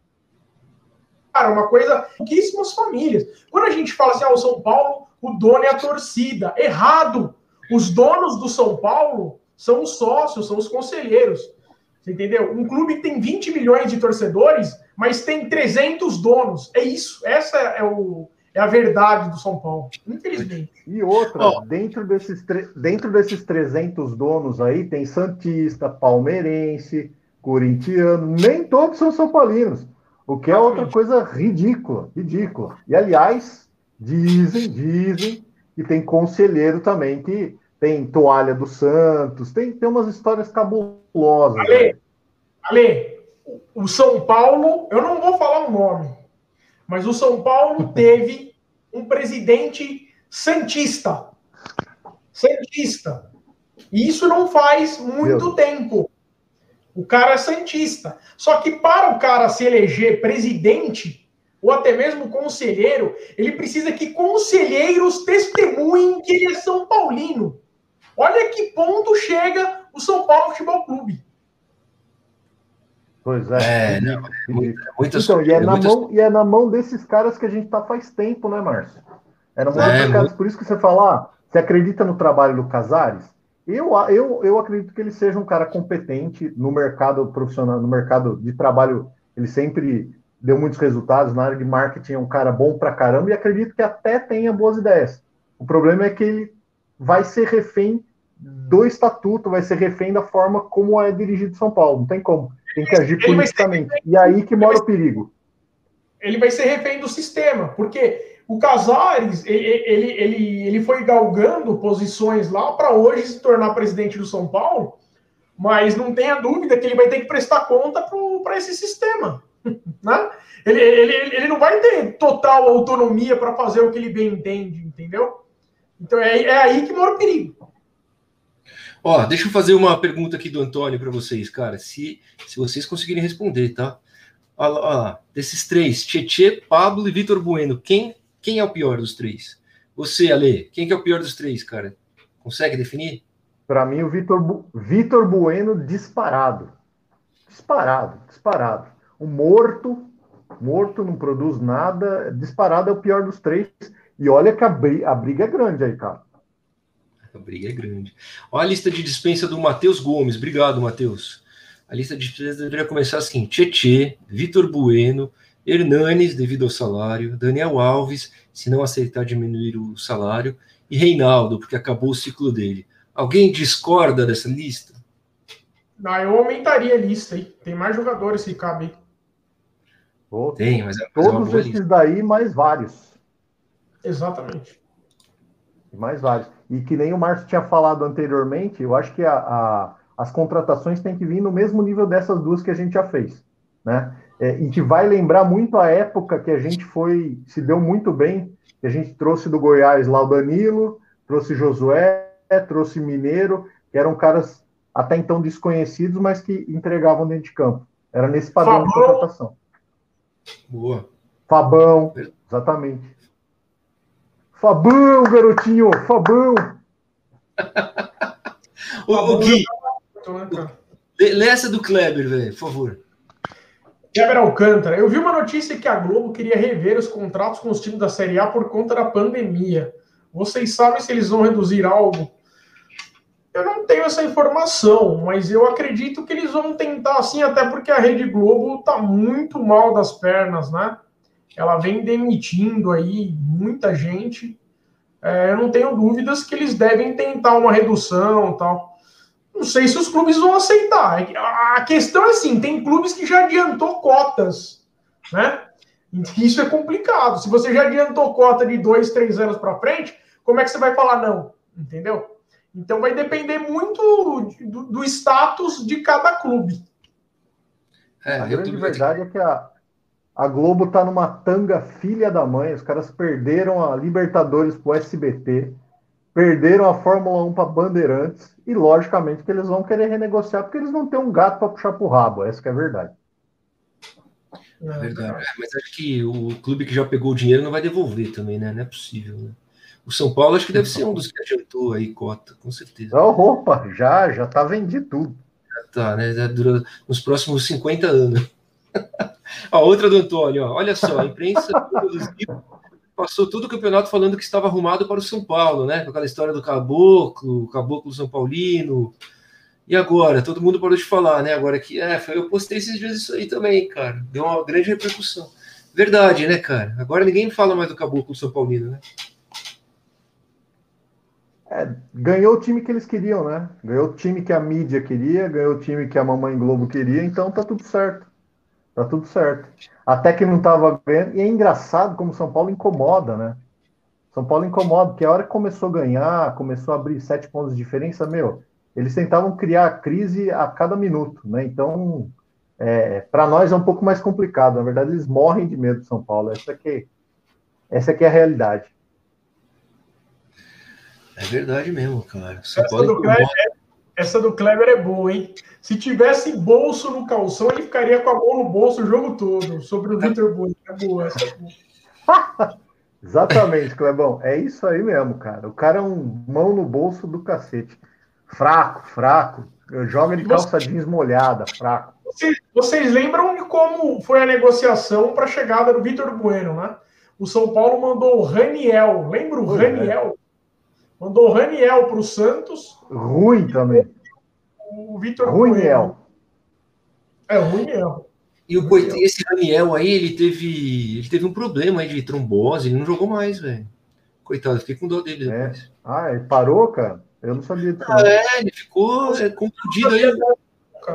Cara, uma coisa. Pouquíssimas famílias. Quando a gente fala assim, ah, o São Paulo, o dono é a torcida. Errado. Os donos do São Paulo são os sócios, são os conselheiros. Você entendeu? Um clube que tem 20 milhões de torcedores, mas tem 300 donos. É isso. Essa é, o, é a verdade do São Paulo. Infelizmente. E outra, Ó. dentro, desses dentro desses 300 donos aí, tem Santista, Palmeirense, Corintiano, nem todos são São Paulinos, o que é outra coisa ridícula, ridícula. E, aliás, dizem, dizem que tem conselheiro também que tem toalha do Santos, tem, tem umas histórias cabulosas. né? Ale, Ale, o São Paulo, eu não vou falar o nome, mas o São Paulo teve um presidente santista. Santista. E isso não faz muito Deus. tempo. O cara é santista. Só que para o cara se eleger presidente, ou até mesmo conselheiro, ele precisa que conselheiros testemunhem que ele é São Paulino. Olha que ponto chega o São Paulo Futebol Clube. Pois é. É, não, ridículo. muitas Então, e é, na muitas- mão, e é na mão desses caras que a gente tá faz tempo, né, Márcio? É na mão É, desses caras. Por isso que você fala, ah, você acredita no trabalho do Casares? Eu, eu, eu acredito que ele seja um cara competente no mercado profissional, no mercado de trabalho. Ele sempre deu muitos resultados. Na área de marketing é um cara bom pra caramba e acredito que até tenha boas ideias. O problema é que ele vai ser refém do estatuto, vai ser refém da forma como é dirigido São Paulo. Não tem como. Tem que agir ser politicamente. E aí que mora o perigo. ele vai ser refém do sistema, porque o Casares ele, ele, ele, ele foi galgando posições lá para hoje se tornar presidente do São Paulo, mas não tenha dúvida que ele vai ter que prestar conta para esse sistema. Né? Ele, ele, ele não vai ter total autonomia para fazer o que ele bem entende, entendeu? Então é, é aí que mora o perigo. Ó, deixa eu fazer uma pergunta aqui do Antônio para vocês, cara. Se, se vocês conseguirem responder, tá? Olha lá, desses três, Tietê, Pablo e Vitor Bueno, quem, quem é o pior dos três? Você, Ale, quem que é o pior dos três, cara? Consegue definir? Para mim, o Vitor, Bu... Vitor Bueno disparado. Disparado, disparado. O morto, morto não produz nada, disparado é o pior dos três. E olha que a briga é grande aí, cara. A briga é grande. Olha a lista de dispensa do Matheus Gomes. Obrigado, Matheus. A lista de dispensa deveria começar assim: Tietê, Vitor Bueno, Hernanes, devido ao salário, Daniel Alves, se não aceitar diminuir o salário, e Reinaldo, porque acabou o ciclo dele. Alguém discorda dessa lista? Não, eu aumentaria a lista aí. Tem mais jogadores que cabem. Tem, mas é, Todos esses daí, mais vários. Exatamente. Mais vários. E que nem o Márcio tinha falado anteriormente, eu acho que a, a, as contratações têm que vir no mesmo nível dessas duas que a gente já fez. Né? É, e que vai lembrar muito a época que a gente foi, se deu muito bem, que a gente trouxe do Goiás lá o Danilo, trouxe Josué, trouxe Mineiro, que eram caras até então desconhecidos, mas que entregavam dentro de campo. Era nesse padrão Fabão. de contratação. Boa. Fabão, exatamente. Fabão, garotinho, Fabão. ô, Gui, lê essa do Kleber, velho, por favor. Kleber Alcântara, eu vi uma notícia que a Globo queria rever os contratos com os times da Série A por conta da pandemia. Vocês sabem se eles vão reduzir algo? Eu não tenho essa informação, mas eu acredito que eles vão tentar assim, até porque a Rede Globo tá muito mal das pernas, né? Ela vem demitindo aí muita gente. É, eu não tenho dúvidas que eles devem tentar uma redução tal. Não sei se os clubes vão aceitar. É a questão é assim: tem clubes que já adiantou cotas, né? Isso é complicado. Se você já adiantou cota de dois, três anos para frente, como é que você vai falar não? Entendeu? Então vai depender muito do, do status de cada clube. É, a grande verdade é que a, a Globo tá numa tanga filha da mãe. Os caras perderam a Libertadores pro SBT, perderam a Fórmula 1 para Bandeirantes e logicamente que eles vão querer renegociar porque eles não têm um gato para puxar pro rabo. Essa é a verdade. É verdade. É, mas acho que o clube que já pegou o dinheiro não vai devolver também, né? Não é possível, né? O São Paulo acho que deve ser um dos que adiantou aí cota, com certeza. Oh, opa, já, já tá vendido tudo. Já tá, né? Já dura nos próximos 50 anos. a outra do Antônio, ó, olha só, a imprensa passou todo o campeonato falando que estava arrumado para o São Paulo, né? Com aquela história do caboclo, caboclo São Paulino. E agora? Todo mundo parou de falar, né? Agora que é, eu postei esses dias isso aí também, cara. Deu uma grande repercussão. Verdade, né, cara? Agora ninguém fala mais do caboclo São Paulino, né? É, ganhou o time que eles queriam, né? Ganhou o time que a mídia queria, ganhou o time que a Mamãe Globo queria, então tá tudo certo. Tá tudo certo. Até que não tava ganhando. E é engraçado como São Paulo incomoda, né? São Paulo incomoda, porque a hora que começou a ganhar, começou a abrir sete pontos de diferença, meu, eles tentavam criar a crise a cada minuto, né? Então, é, para nós é um pouco mais complicado. Na verdade, eles morrem de medo de São Paulo. Essa aqui, essa aqui é a realidade. É verdade mesmo, cara. Essa do, Kleber, essa do, Kleber, é boa, hein? Se tivesse bolso no calção, ele ficaria com a mão no bolso o jogo todo. Sobre o Vitor Bueno. É boa essa. É boa. Exatamente, Clebão. É isso aí mesmo, cara. O cara é um mão no bolso do cacete. Fraco, fraco. Joga de calça Você... jeans molhada, fraco. Vocês, vocês lembram de como foi a negociação para a chegada do Vitor Bueno, né? O São Paulo mandou o Raniel. Lembra o é. Raniel? Mandou o Raniel para o Santos. Ruim também. O Vitor Runiel. É, Runiel. E o Runiel. esse Raniel aí, ele teve, ele teve um problema aí de trombose, ele não jogou mais, velho. Coitado, fiquei com dor dele é. depois. É. Ah, ele parou, cara? Eu não sabia disso. Ah, é, ele ficou é, contundido aí.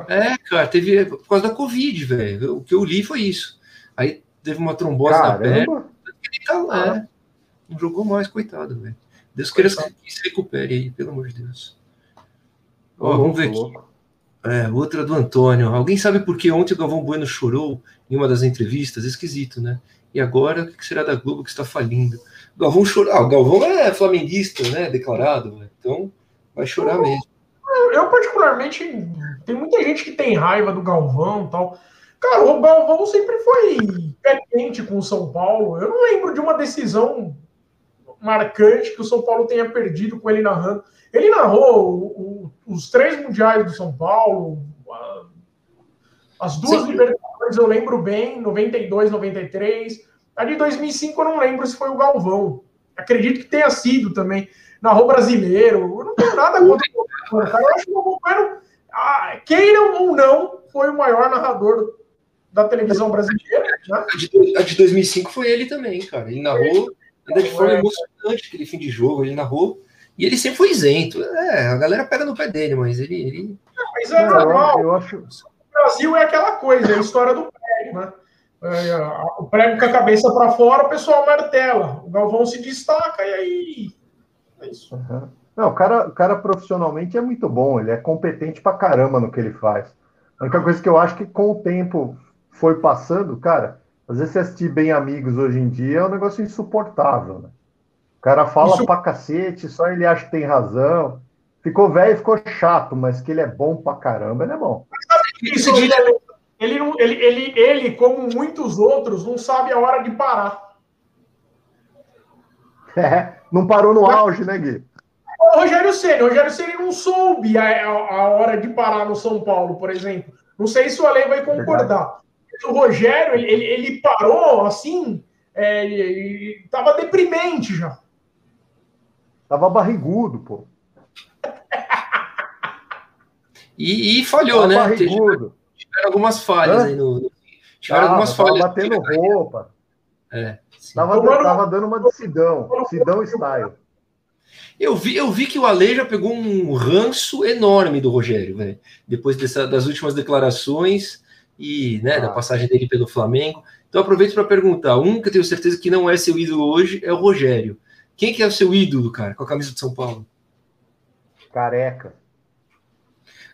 É, cara, teve por causa da Covid, velho. O que eu li foi isso. Aí teve uma trombose Caramba. na perna. Ele tá lá. É. Não jogou mais, coitado, velho. Deus queira que se recupere aí, pelo amor de Deus. Ó, vamos ver aqui. É, outra do Antônio. Alguém sabe por que ontem o Galvão Bueno chorou em uma das entrevistas? Esquisito, né? E agora, o que será da Globo que está falindo? O Galvão chorou. Ah, o Galvão é flamenguista, né? Declarado, né? então vai chorar mesmo. Eu, particularmente, tem muita gente que tem raiva do Galvão e tal. Cara, o Galvão sempre foi pé quente com o São Paulo. Eu não lembro de uma decisão marcante que o São Paulo tenha perdido com ele narrando. Ele narrou o, o, os três mundiais do São Paulo, a, as duas Sim. Libertadores eu lembro bem, 92, 93. A de 2005 eu não lembro se foi o Galvão. Acredito que tenha sido também. Narrou brasileiro. Eu não tenho nada contra o cara. Eu acho que o Galvão, ah, queiram ou não, foi o maior narrador da televisão brasileira. Né? A, de, a de 2005 foi ele também, cara. Ele narrou ainda de forma emocionante aquele fim de jogo. Ele narrou e ele sempre foi isento. É, a galera pega no pé dele, mas ele. ele... mas é normal. Eu acho... O Brasil é aquela coisa, é a história do prego, né? É, o prego com a cabeça para fora, o pessoal martela. O Galvão se destaca e aí. É isso. Uhum. Não, o cara, o cara profissionalmente é muito bom, ele é competente pra caramba no que ele faz. A única coisa que eu acho que com o tempo foi passando, cara, às vezes você assistir bem amigos hoje em dia é um negócio insuportável, né? cara fala Isso... pra cacete, só ele acha que tem razão. Ficou velho e ficou chato, mas que ele é bom pra caramba, ele é bom. Isso, ele, ele, ele, ele, ele, como muitos outros, não sabe a hora de parar. É, não parou no auge, né, Gui? O Rogério Ceni, o Rogério Ceni não soube a, a, a, hora de parar no São Paulo, por exemplo. Não sei se o Ale vai concordar. O Rogério, ele, ele, ele parou assim, é, estava deprimente já. Tava barrigudo, pô. E, e falhou, tava né? Barrigudo. Tiveram algumas falhas Hã? aí no. Tiveram tava, algumas falhas. Tava batendo roupa. É. Tava, tava dando uma decidão. Sidão style. Eu vi, eu vi que o Ale já pegou um ranço enorme do Rogério, velho. Depois dessa, das últimas declarações e né, ah. da passagem dele pelo Flamengo. Então aproveito para perguntar: um que eu tenho certeza que não é seu ídolo hoje é o Rogério. Quem que é o seu ídolo, cara, com a camisa de São Paulo? Careca.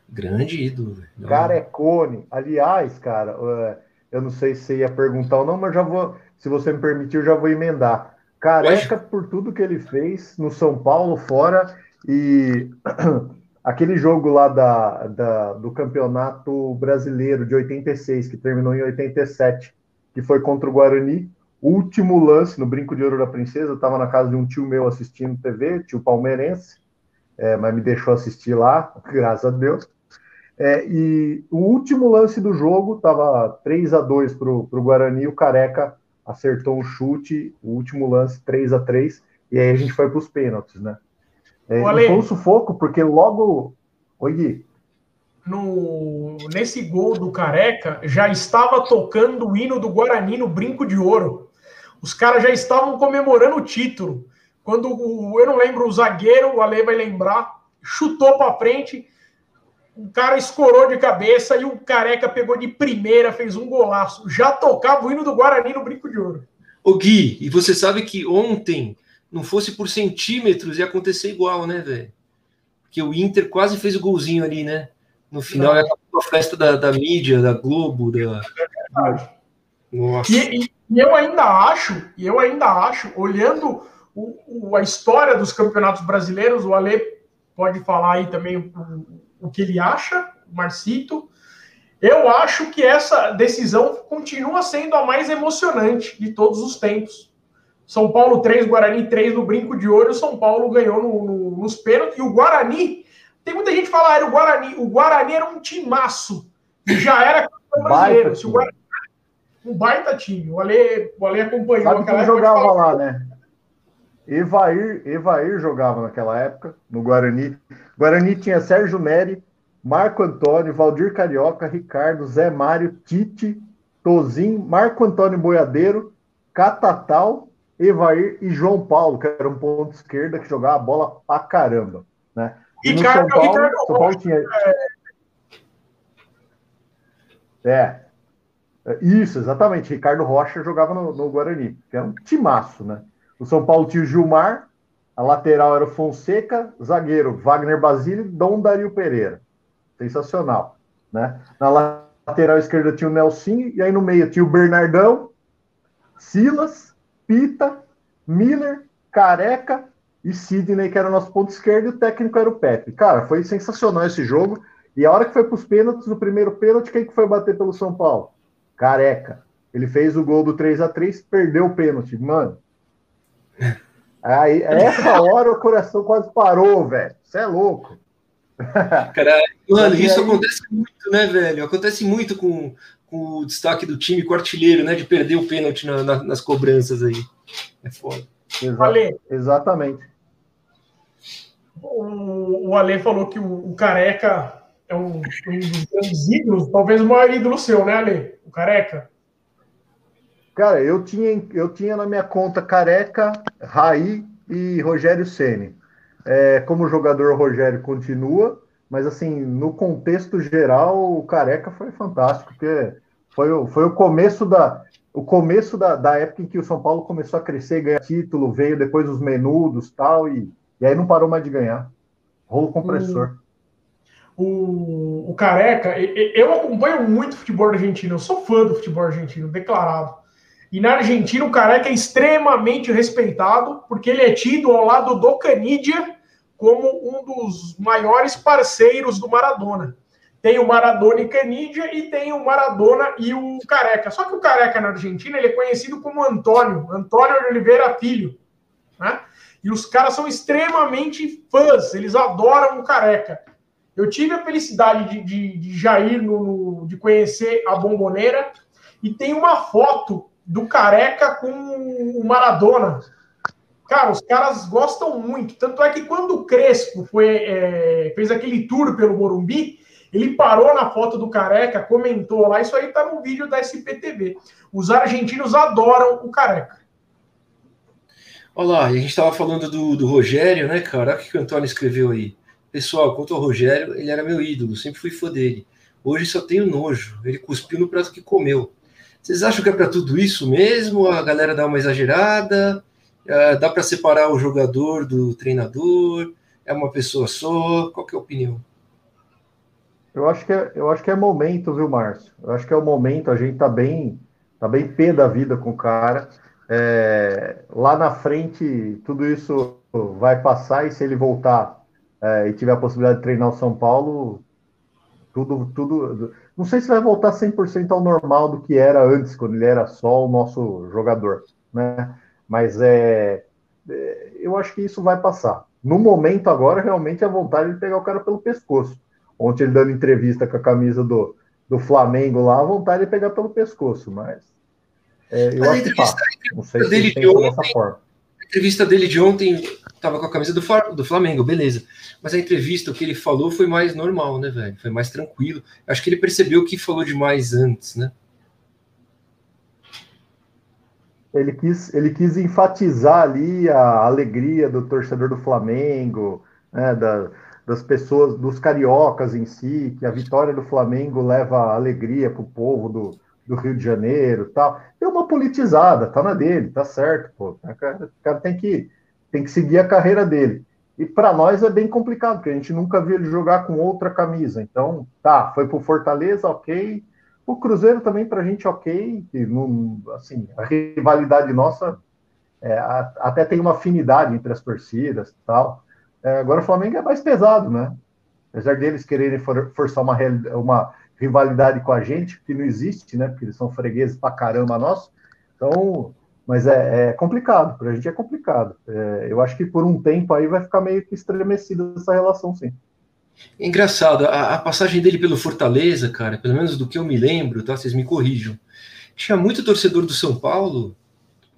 Grande ídolo. Carecone. Aliás, cara, é, eu não sei se você ia perguntar ou não, mas já vou, se você me permitir, eu já vou emendar. Careca por tudo que ele fez no São Paulo, fora, e aquele jogo lá da, da, do Campeonato Brasileiro de 86, que terminou em 87, que foi contra o Guarani, Último lance no Brinco de Ouro da Princesa, eu estava na casa de um tio meu assistindo TV, tio palmeirense, é, mas me deixou assistir lá, graças a Deus. É, e o último lance do jogo estava 3 a 2 para o Guarani, o Careca acertou um chute, o último lance 3 a 3 e aí a gente foi para os pênaltis, né? É, foi um sufoco, porque logo. Oi, Gui. No, nesse gol do Careca, já estava tocando o hino do Guarani no Brinco de Ouro. Os caras já estavam comemorando o título. Quando o, eu não lembro, o zagueiro, o Ale vai lembrar, chutou para frente, o cara escorou de cabeça e o Careca pegou de primeira, fez um golaço. Já tocava o hino do Guarani no Brinco de Ouro. O Gui, e você sabe que ontem, não fosse por centímetros, ia acontecer igual, né, velho? Porque o Inter quase fez o golzinho ali, né? No final, é a festa da, da mídia, da Globo, da. Nossa. E, e, e eu ainda acho, e eu ainda acho, olhando o, o, a história dos campeonatos brasileiros, o Ale pode falar aí também o, o que ele acha, o Marcito. Eu acho que essa decisão continua sendo a mais emocionante de todos os tempos. São Paulo 3, Guarani 3 no Brinco de Ouro, o São Paulo ganhou no, no, nos pênaltis, e o Guarani, tem muita gente que fala, ah, era o Guarani, o Guarani era um timaço, já era brasileiro. Se o Guarani um baita time. O Ale, o Ale acompanhou Sabe aquela época. jogava lá, né? Evair, Evair jogava naquela época, no Guarani. Guarani tinha Sérgio Neri, Marco Antônio, Valdir Carioca, Ricardo, Zé Mário, Tite, Tozin, Marco Antônio Boiadeiro, Catatal, Evair e João Paulo, que era um ponto esquerda que jogava a bola pra caramba. Né? E Ricardo, São Paulo, Ricardo São Paulo tinha. É, é, isso, exatamente. Ricardo Rocha jogava no, no Guarani, que era um timaço, né? O São Paulo tinha o Gilmar, a lateral era o Fonseca, zagueiro Wagner Basílio, Dom Dario Pereira. Sensacional, né? Na lateral esquerda tinha o Nelson, e aí no meio tinha o Bernardão, Silas, Pita, Miller, Careca e Sidney, que era o nosso ponto esquerdo, e o técnico era o Pepe. Cara, foi sensacional esse jogo. E a hora que foi para os pênaltis, no primeiro pênalti, quem que foi bater pelo São Paulo? Careca. Ele fez o gol do 3 a 3 perdeu o pênalti. Mano, Aí, essa hora o coração quase parou, velho. Você é louco. Cara, mano, isso acontece muito, né, velho? Acontece muito com o destaque do time, com o artilheiro, né? De perder o pênalti na, na, nas cobranças aí. É foda. Exa Exatamente. O, o Ale falou que o, o Careca é um, um dos grandes ídolos, talvez o maior ídolo seu, né, Ale? O Careca. Cara, eu tinha, eu tinha na minha conta Careca, Raí e Rogério Ceni. É, como jogador, o Rogério continua, mas assim, no contexto geral, o Careca foi fantástico, porque foi, foi o começo da o começo da, da época em que o São Paulo começou a crescer e ganhar título, veio depois os menudos tal, e, e aí não parou mais de ganhar. Rolo compressor. O, o Careca, eu acompanho muito futebol argentino, eu sou fã do futebol argentino, declarado. E na Argentina, o Careca é extremamente respeitado, porque ele é tido ao lado do Canidia como um dos maiores parceiros do Maradona. Tem o Maradona e Canidia e tem o Maradona e o Careca. Só que o Careca na Argentina ele é conhecido como Antônio, Antônio de Oliveira Filho. Né? E os caras são extremamente fãs, eles adoram o Careca. Eu tive a felicidade de, de, de Jair, no, de conhecer a Bomboneira, e tem uma foto do Careca com o Maradona. Cara, os caras gostam muito. Tanto é que quando o Crespo foi, é, fez aquele tour pelo Morumbi, ele parou na foto do Careca, comentou lá, isso aí tá no vídeo da SPTV. Os argentinos adoram o Careca. Olá, a gente estava falando do, do Rogério, né, cara? Olha o que o Antônio escreveu aí. Pessoal, quanto ao Rogério, ele era meu ídolo, sempre fui fã dele. Hoje só tenho nojo. Ele cuspiu no prato que comeu. Vocês acham que é para tudo isso mesmo? A galera dá uma exagerada? É, dá para separar o jogador do treinador? É uma pessoa só? Qual é a opinião? Eu acho que é, eu acho que é momento, viu, Márcio? Eu acho que é o momento. A gente tá bem, tá bem pé da vida com o cara. É, lá na frente, tudo isso vai passar e se ele voltar é, e tiver a possibilidade de treinar o São Paulo, tudo, tudo. Não sei se vai voltar 100% ao normal do que era antes, quando ele era só o nosso jogador, né? Mas é, é, eu acho que isso vai passar. No momento agora, realmente, a vontade de pegar o cara pelo pescoço. Ontem ele dando entrevista com a camisa do, do Flamengo lá, a vontade de pegar pelo pescoço, mas é, eu mas acho que passa. Não sei se ontem, dessa forma. A entrevista dele de ontem estava com a camisa do, do Flamengo, beleza. Mas a entrevista, o que ele falou foi mais normal, né, velho? Foi mais tranquilo. Acho que ele percebeu que falou demais antes, né? Ele quis, ele quis enfatizar ali a alegria do torcedor do Flamengo, né, da, das pessoas, dos cariocas em si, que a vitória do Flamengo leva alegria para o povo do, do Rio de Janeiro tal. Deu uma politizada, tá na dele, tá certo, pô. O cara, o cara tem, que, tem que seguir a carreira dele. E para nós é bem complicado, porque a gente nunca viu ele jogar com outra camisa. Então, tá, foi para o Fortaleza, ok. O Cruzeiro também para a gente, ok. E, não, assim, a rivalidade nossa é, a, até tem uma afinidade entre as torcidas tal. É, agora o Flamengo é mais pesado, né? Apesar deles quererem for, forçar uma, uma rivalidade com a gente, que não existe, né? Porque eles são fregueses pra caramba nós. Então, mas é, é complicado, para a gente é complicado. É, eu acho que por um tempo aí vai ficar meio que estremecida essa relação, sim. É engraçado, a, a, passagem dele pelo Fortaleza, cara, pelo menos do que eu me lembro, tá? Vocês me corrijam. Tinha muito torcedor do São Paulo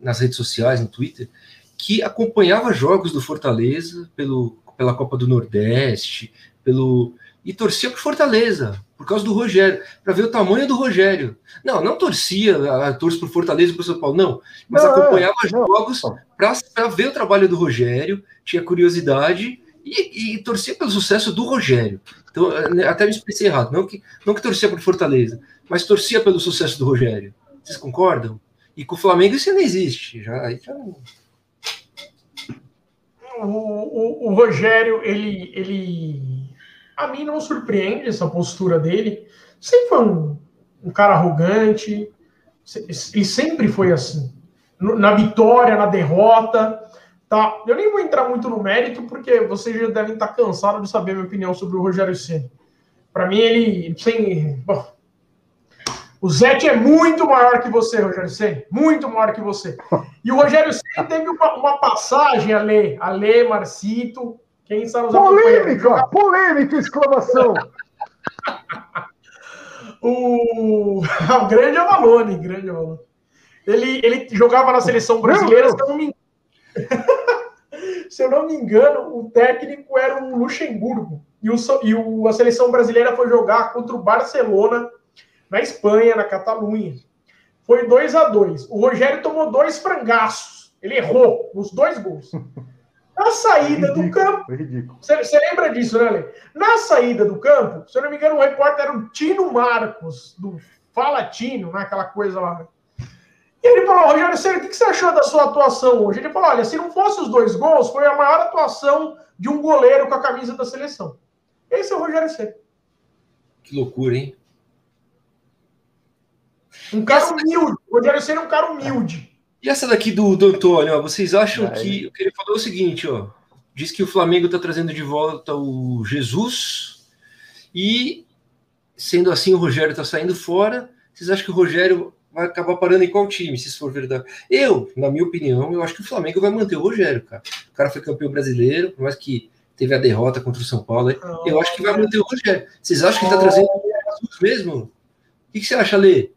nas redes sociais, no Twitter, que acompanhava jogos do Fortaleza pelo, pela Copa do Nordeste, pelo e torcia por Fortaleza por causa do Rogério, para ver o tamanho do Rogério. Não, não torcia, torce por Fortaleza e por São Paulo, não, mas não, acompanhava é, jogos para ver o trabalho do Rogério, tinha curiosidade e, e, torcia pelo sucesso do Rogério. Então, né, até me expressei errado, não que, não que torcia por Fortaleza, mas torcia pelo sucesso do Rogério. Vocês concordam? E com o Flamengo isso não existe. Já, já... O, o, o Rogério, ele, ele a mim não surpreende essa postura dele. Sempre foi um, um cara arrogante, e sempre foi assim. Na vitória, na derrota, tá? Eu nem vou entrar muito no mérito, porque vocês já devem estar cansados de saber a minha opinião sobre o Rogério Ceni. Para mim, ele sem. Bom, O Zete é muito maior que você, Rogério Senna. Muito maior que você. E o Rogério Senna teve uma, uma passagem, Ale, Ale, Marcito, quem está nos Polêmica, polêmica, exclamação. o... o grande Avalone, grande Avalone. Ele, ele jogava na seleção brasileira, se eu, não me... se eu não me engano, o técnico era o Luxemburgo. E, o, e o, a seleção brasileira foi jogar contra o Barcelona na Espanha, na Catalunha. Foi 2 a 2 O Rogério tomou dois frangaços. Ele errou nos dois gols. Na saída ridículo, do campo. Você, você, lembra disso, né, Lê? Na saída do campo, se eu não me engano, o repórter era o Tino Marcos, do Fala Tino, né, aquela coisa lá. E ele falou, Rogério Ceni, o que você achou da sua atuação hoje? Ele falou, olha, se não fosse os dois gols, foi a maior atuação de um goleiro com a camisa da seleção. Esse é o Rogério Ceni. Que loucura, hein? Um cara essa... humilde. O Rogério Senna é um cara humilde. E essa daqui do, do Antônio, ó, vocês acham que. O que ele falou é o seguinte, ó. Diz que o Flamengo está trazendo de volta o Jesus e, sendo assim, o Rogério está saindo fora. Vocês acham que o Rogério vai acabar parando em qual time, se for verdade? Eu, na minha opinião, eu acho que o Flamengo vai manter o Rogério, cara. O cara foi campeão brasileiro, por mais que teve a derrota contra o São Paulo. Eu acho que vai manter o Rogério. Vocês acham que está trazendo o Jesus mesmo? O que, que você acha, Lê?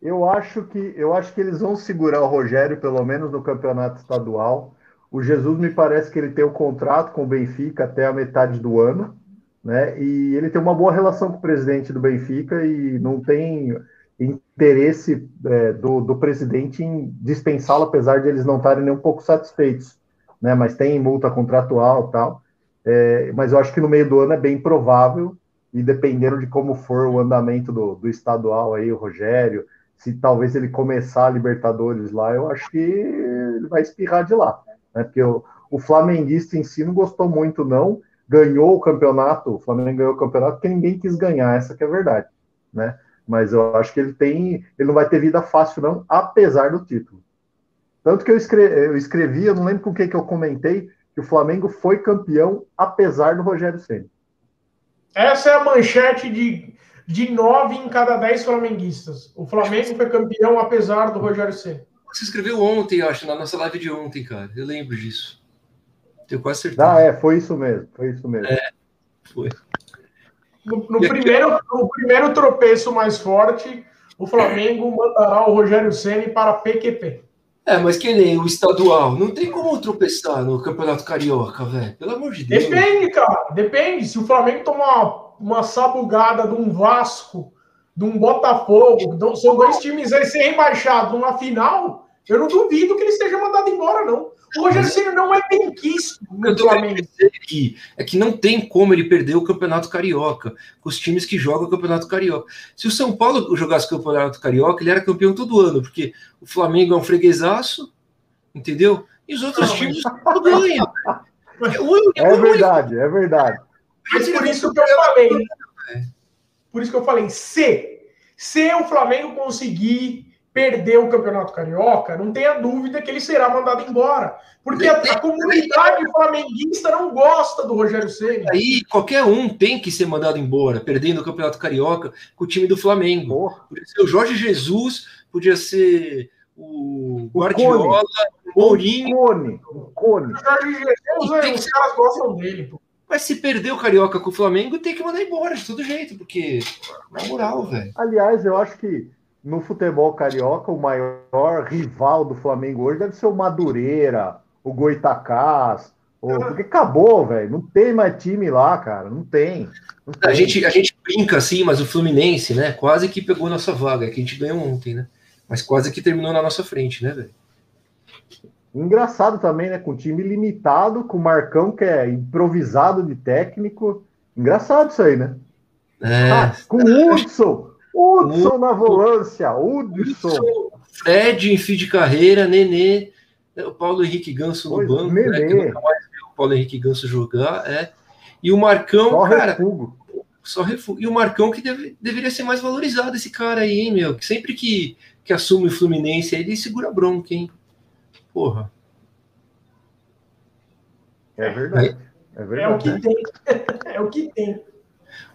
Eu acho que eu acho que eles vão segurar o Rogério pelo menos no campeonato estadual. O Jesus me parece que ele tem o um contrato com o Benfica até a metade do ano, né? E ele tem uma boa relação com o presidente do Benfica e não tem interesse é, do, do presidente em dispensá-lo, apesar de eles não estarem nem um pouco satisfeitos, né? Mas tem multa contratual tal. É, mas eu acho que no meio do ano é bem provável e dependendo de como for o andamento do, do estadual aí, o Rogério, se talvez ele começar a Libertadores lá, eu acho que ele vai espirrar de lá. Né? Porque o, o flamenguista em si não gostou muito, não. Ganhou o campeonato, o Flamengo ganhou o campeonato porque ninguém quis ganhar, essa que é a verdade. Né? Mas eu acho que ele tem. Ele não vai ter vida fácil, não, apesar do título. Tanto que eu escrevi, eu, escrevi, eu não lembro com o que, que eu comentei, que o Flamengo foi campeão apesar do Rogério Senna. Essa é a manchete de de nove em cada dez flamenguistas. O Flamengo foi campeão apesar do Rogério Ceni. Você escreveu ontem, eu acho, na nossa live de ontem, cara. Eu lembro disso. Tenho quase certeza. Ah, é, foi isso mesmo. Foi isso mesmo. É, foi. No, no primeiro, no primeiro tropeço mais forte, o Flamengo mandará o Rogério Ceni para PQP. É, mas que nem o estadual. Não tem como tropeçar no Campeonato Carioca, velho. Pelo amor de Deus. Depende, cara. Depende. Se o Flamengo tomar uma sabugada de um Vasco, de um Botafogo, são dois times aí ser rebaixados numa final, eu não duvido que ele seja mandado embora, não. O Rogério Ceni não é bem quisto no Flamengo. Aqui, é que não tem como ele perder o Campeonato Carioca com os times que jogam o Campeonato Carioca. Se o São Paulo jogasse o Campeonato Carioca, ele era campeão todo ano, porque o Flamengo é um freguesaço, entendeu? E os outros não, times não ganham. É verdade, é verdade. Mas por isso que eu falei. Por isso que eu falei, se, se o Flamengo conseguir perder o Campeonato Carioca, não tenha dúvida que ele será mandado embora. Porque a, a comunidade flamenguista não gosta do Rogério Ceni. Aí qualquer um tem que ser mandado embora, perdendo o Campeonato Carioca com o time do Flamengo. Ser o Jorge Jesus, podia ser o Guardiola, o Mourinho. O Cone. O Cone. O Jorge Jesus, os caras gostam dele. Pô. Mas se perder o Carioca com o Flamengo, tem que mandar embora de todo jeito, porque, na moral, velho. Aliás, eu acho que no futebol carioca, o maior rival do Flamengo hoje deve ser o Madureira, o Goitacás, o... porque acabou, velho. Não tem mais time lá, cara. Não tem. Não tem. A, gente, a gente brinca assim, mas o Fluminense, né? Quase que pegou nossa vaga, que a gente ganhou ontem, né? Mas quase que terminou na nossa frente, né, velho? Engraçado também, né? Com time limitado, com o Marcão, que é improvisado de técnico. Engraçado isso aí, né? É. Ah, com o Hudson. Hudson na volância. Hudson. Fred em fim de carreira, Nenê. O Paulo Henrique Ganso no pois, banco. Nenê. Né, que nunca mais viu o Paulo Henrique Ganso jogar. É. E o Marcão, só cara. Refugo. Só refúgio. E o Marcão que deve, deveria ser mais valorizado, esse cara aí, hein, meu? Que sempre que, que assume o Fluminense, ele segura bronca, hein? Porra. É verdade. É, verdade. é o que tem. é o que tem.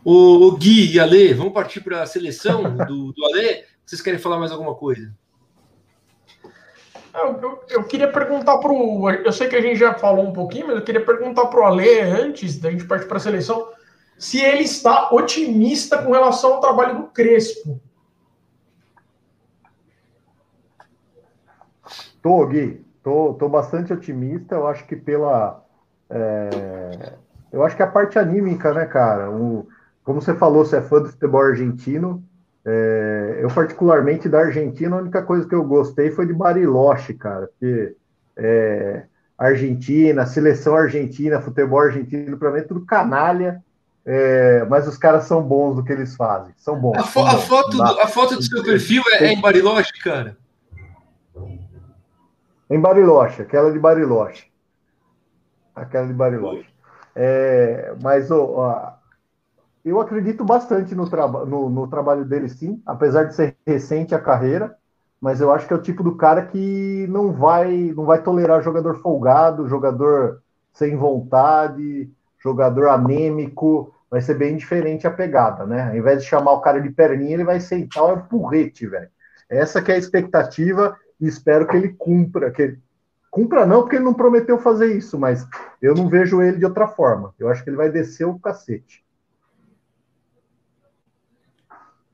O, o Gui e Ale, vamos partir para a seleção do, do Ale? Vocês querem falar mais alguma coisa? Eu, eu, eu, queria perguntar para o. Eu sei que a gente já falou um pouquinho, mas eu queria perguntar para o Ale, antes da gente partir para a seleção, se ele está otimista com relação ao trabalho do Crespo. Tô, Gui. Tô, tô bastante otimista. Eu acho que pela. É, eu acho que a parte anímica, né, cara? O, como você falou, você é fã do futebol argentino. É, eu, particularmente, da Argentina, a única coisa que eu gostei foi de Bariloche, cara, porque é, Argentina, seleção argentina, futebol argentino, para mim é tudo canalha, é, mas os caras são bons do que eles fazem. São bons. A, fo a foto, do, a foto do seu perfil é, é em Bariloche, cara? Em Bariloche, aquela de Bariloche. Aquela de Bariloche. É, mas ó, eu acredito bastante no, traba no, no, trabalho dele, sim, apesar de ser recente a carreira, mas eu acho que é o tipo do cara que não vai, não vai tolerar jogador folgado, jogador sem vontade, jogador anêmico, vai ser bem diferente a pegada, né? Ao invés de chamar o cara de perninha, ele vai sentar o porrete, velho. Essa que é a expectativa e espero que ele cumpra, que ele cumpra não, porque ele não prometeu fazer isso, mas eu não vejo ele de outra forma. Eu acho que ele vai descer o cacete.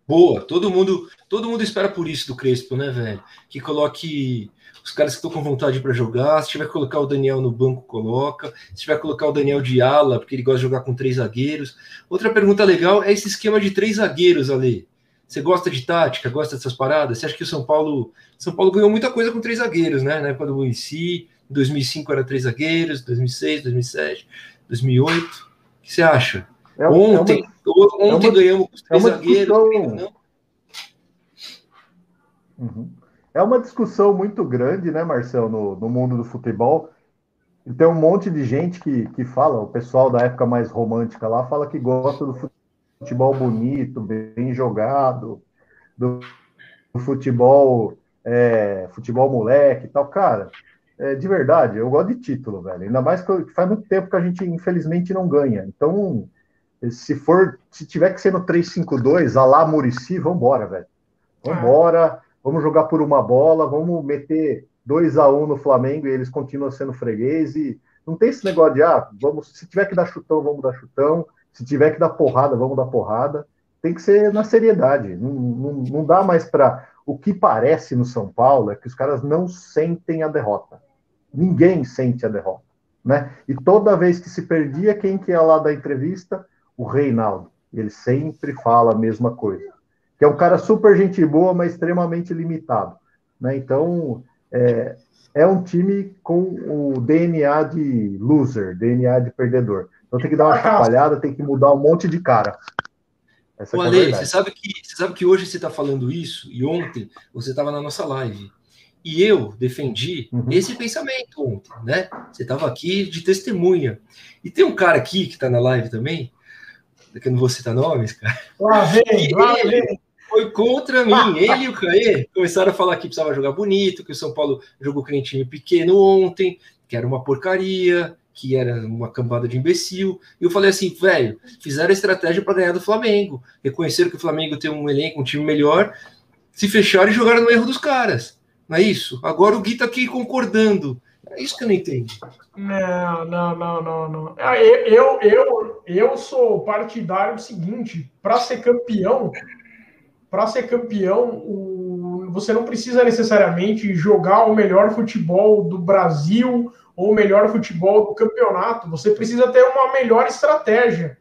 Boa, todo mundo, todo mundo espera por isso do Crespo, né, velho? Que coloque os caras que estão com vontade para jogar. Se tiver que colocar o Daniel no banco, coloca. Se tiver que colocar o Daniel de ala, porque ele gosta de jogar com três zagueiros. Outra pergunta legal é esse esquema de três zagueiros ali. Você gosta de tática, gosta dessas paradas? Você acha que o São Paulo, São Paulo ganhou muita coisa com três zagueiros, né? Na época do Murici, em 2005 era três zagueiros, 2006, 2007, 2008. O que você acha? É, ontem, é uma, ontem é uma, ganhamos os três zagueiros. Não? Uhum. É uma discussão muito grande, né, Marcel, no, no mundo do futebol. E tem um monte de gente que, que fala, o pessoal da época mais romântica lá, fala que gosta do futebol bonito, bem jogado, do, do futebol, é, futebol moleque e tal. Cara, é, de verdade, eu gosto de título, velho. Ainda mais que faz muito tempo que a gente, infelizmente, não ganha. Então, se for, se tiver que ser no 3-5-2, a lá Murici, vambora, velho. Vambora, vamos jogar por uma bola, vamos meter 2 a 1 no Flamengo e eles continuam sendo freguês e não tem esse negócio de, ah, vamos, se tiver que dar chutão, vamos dar chutão, se tiver que dar porrada, vamos dar porrada. Tem que ser na seriedade, não, não, não dá mais para. O que parece no São Paulo é que os caras não sentem a derrota. Ninguém sente a derrota. Né? E toda vez que se perdia, quem que ia lá da entrevista? O Reinaldo. Ele sempre fala a mesma coisa. Que é um cara super gente boa, mas extremamente limitado. Né? Então, é, é um time com o DNA de loser, DNA de perdedor. Então tem que dar uma chacoalhada, tem que mudar um monte de cara. Essa é Ale, você sabe, que, você sabe que hoje você está falando isso, e ontem você estava na nossa live. E eu defendi uhum. esse pensamento ontem, né? Você estava aqui de testemunha. E tem um cara aqui que está na live também, que eu não vou citar nomes, cara. Lá vem, lá vem. Foi contra mim. Ele e o Caê começaram a falar que precisava jogar bonito, que o São Paulo jogou com um time pequeno ontem, que era uma porcaria, que era uma cambada de imbecil. E eu falei assim, velho, fizeram a estratégia para ganhar do Flamengo. Reconheceram que o Flamengo tem um elenco, um time melhor, se fecharam e jogaram no erro dos caras. Não é isso? Agora o Gui tá aqui concordando. É isso que eu não entendo. Não, não, não, não, não. Ah, eu, eu, eu sou partidário do seguinte: para ser campeão, para ser campeão, o, você não precisa necessariamente jogar o melhor futebol do Brasil ou o melhor futebol do campeonato. Você precisa ter uma melhor estratégia.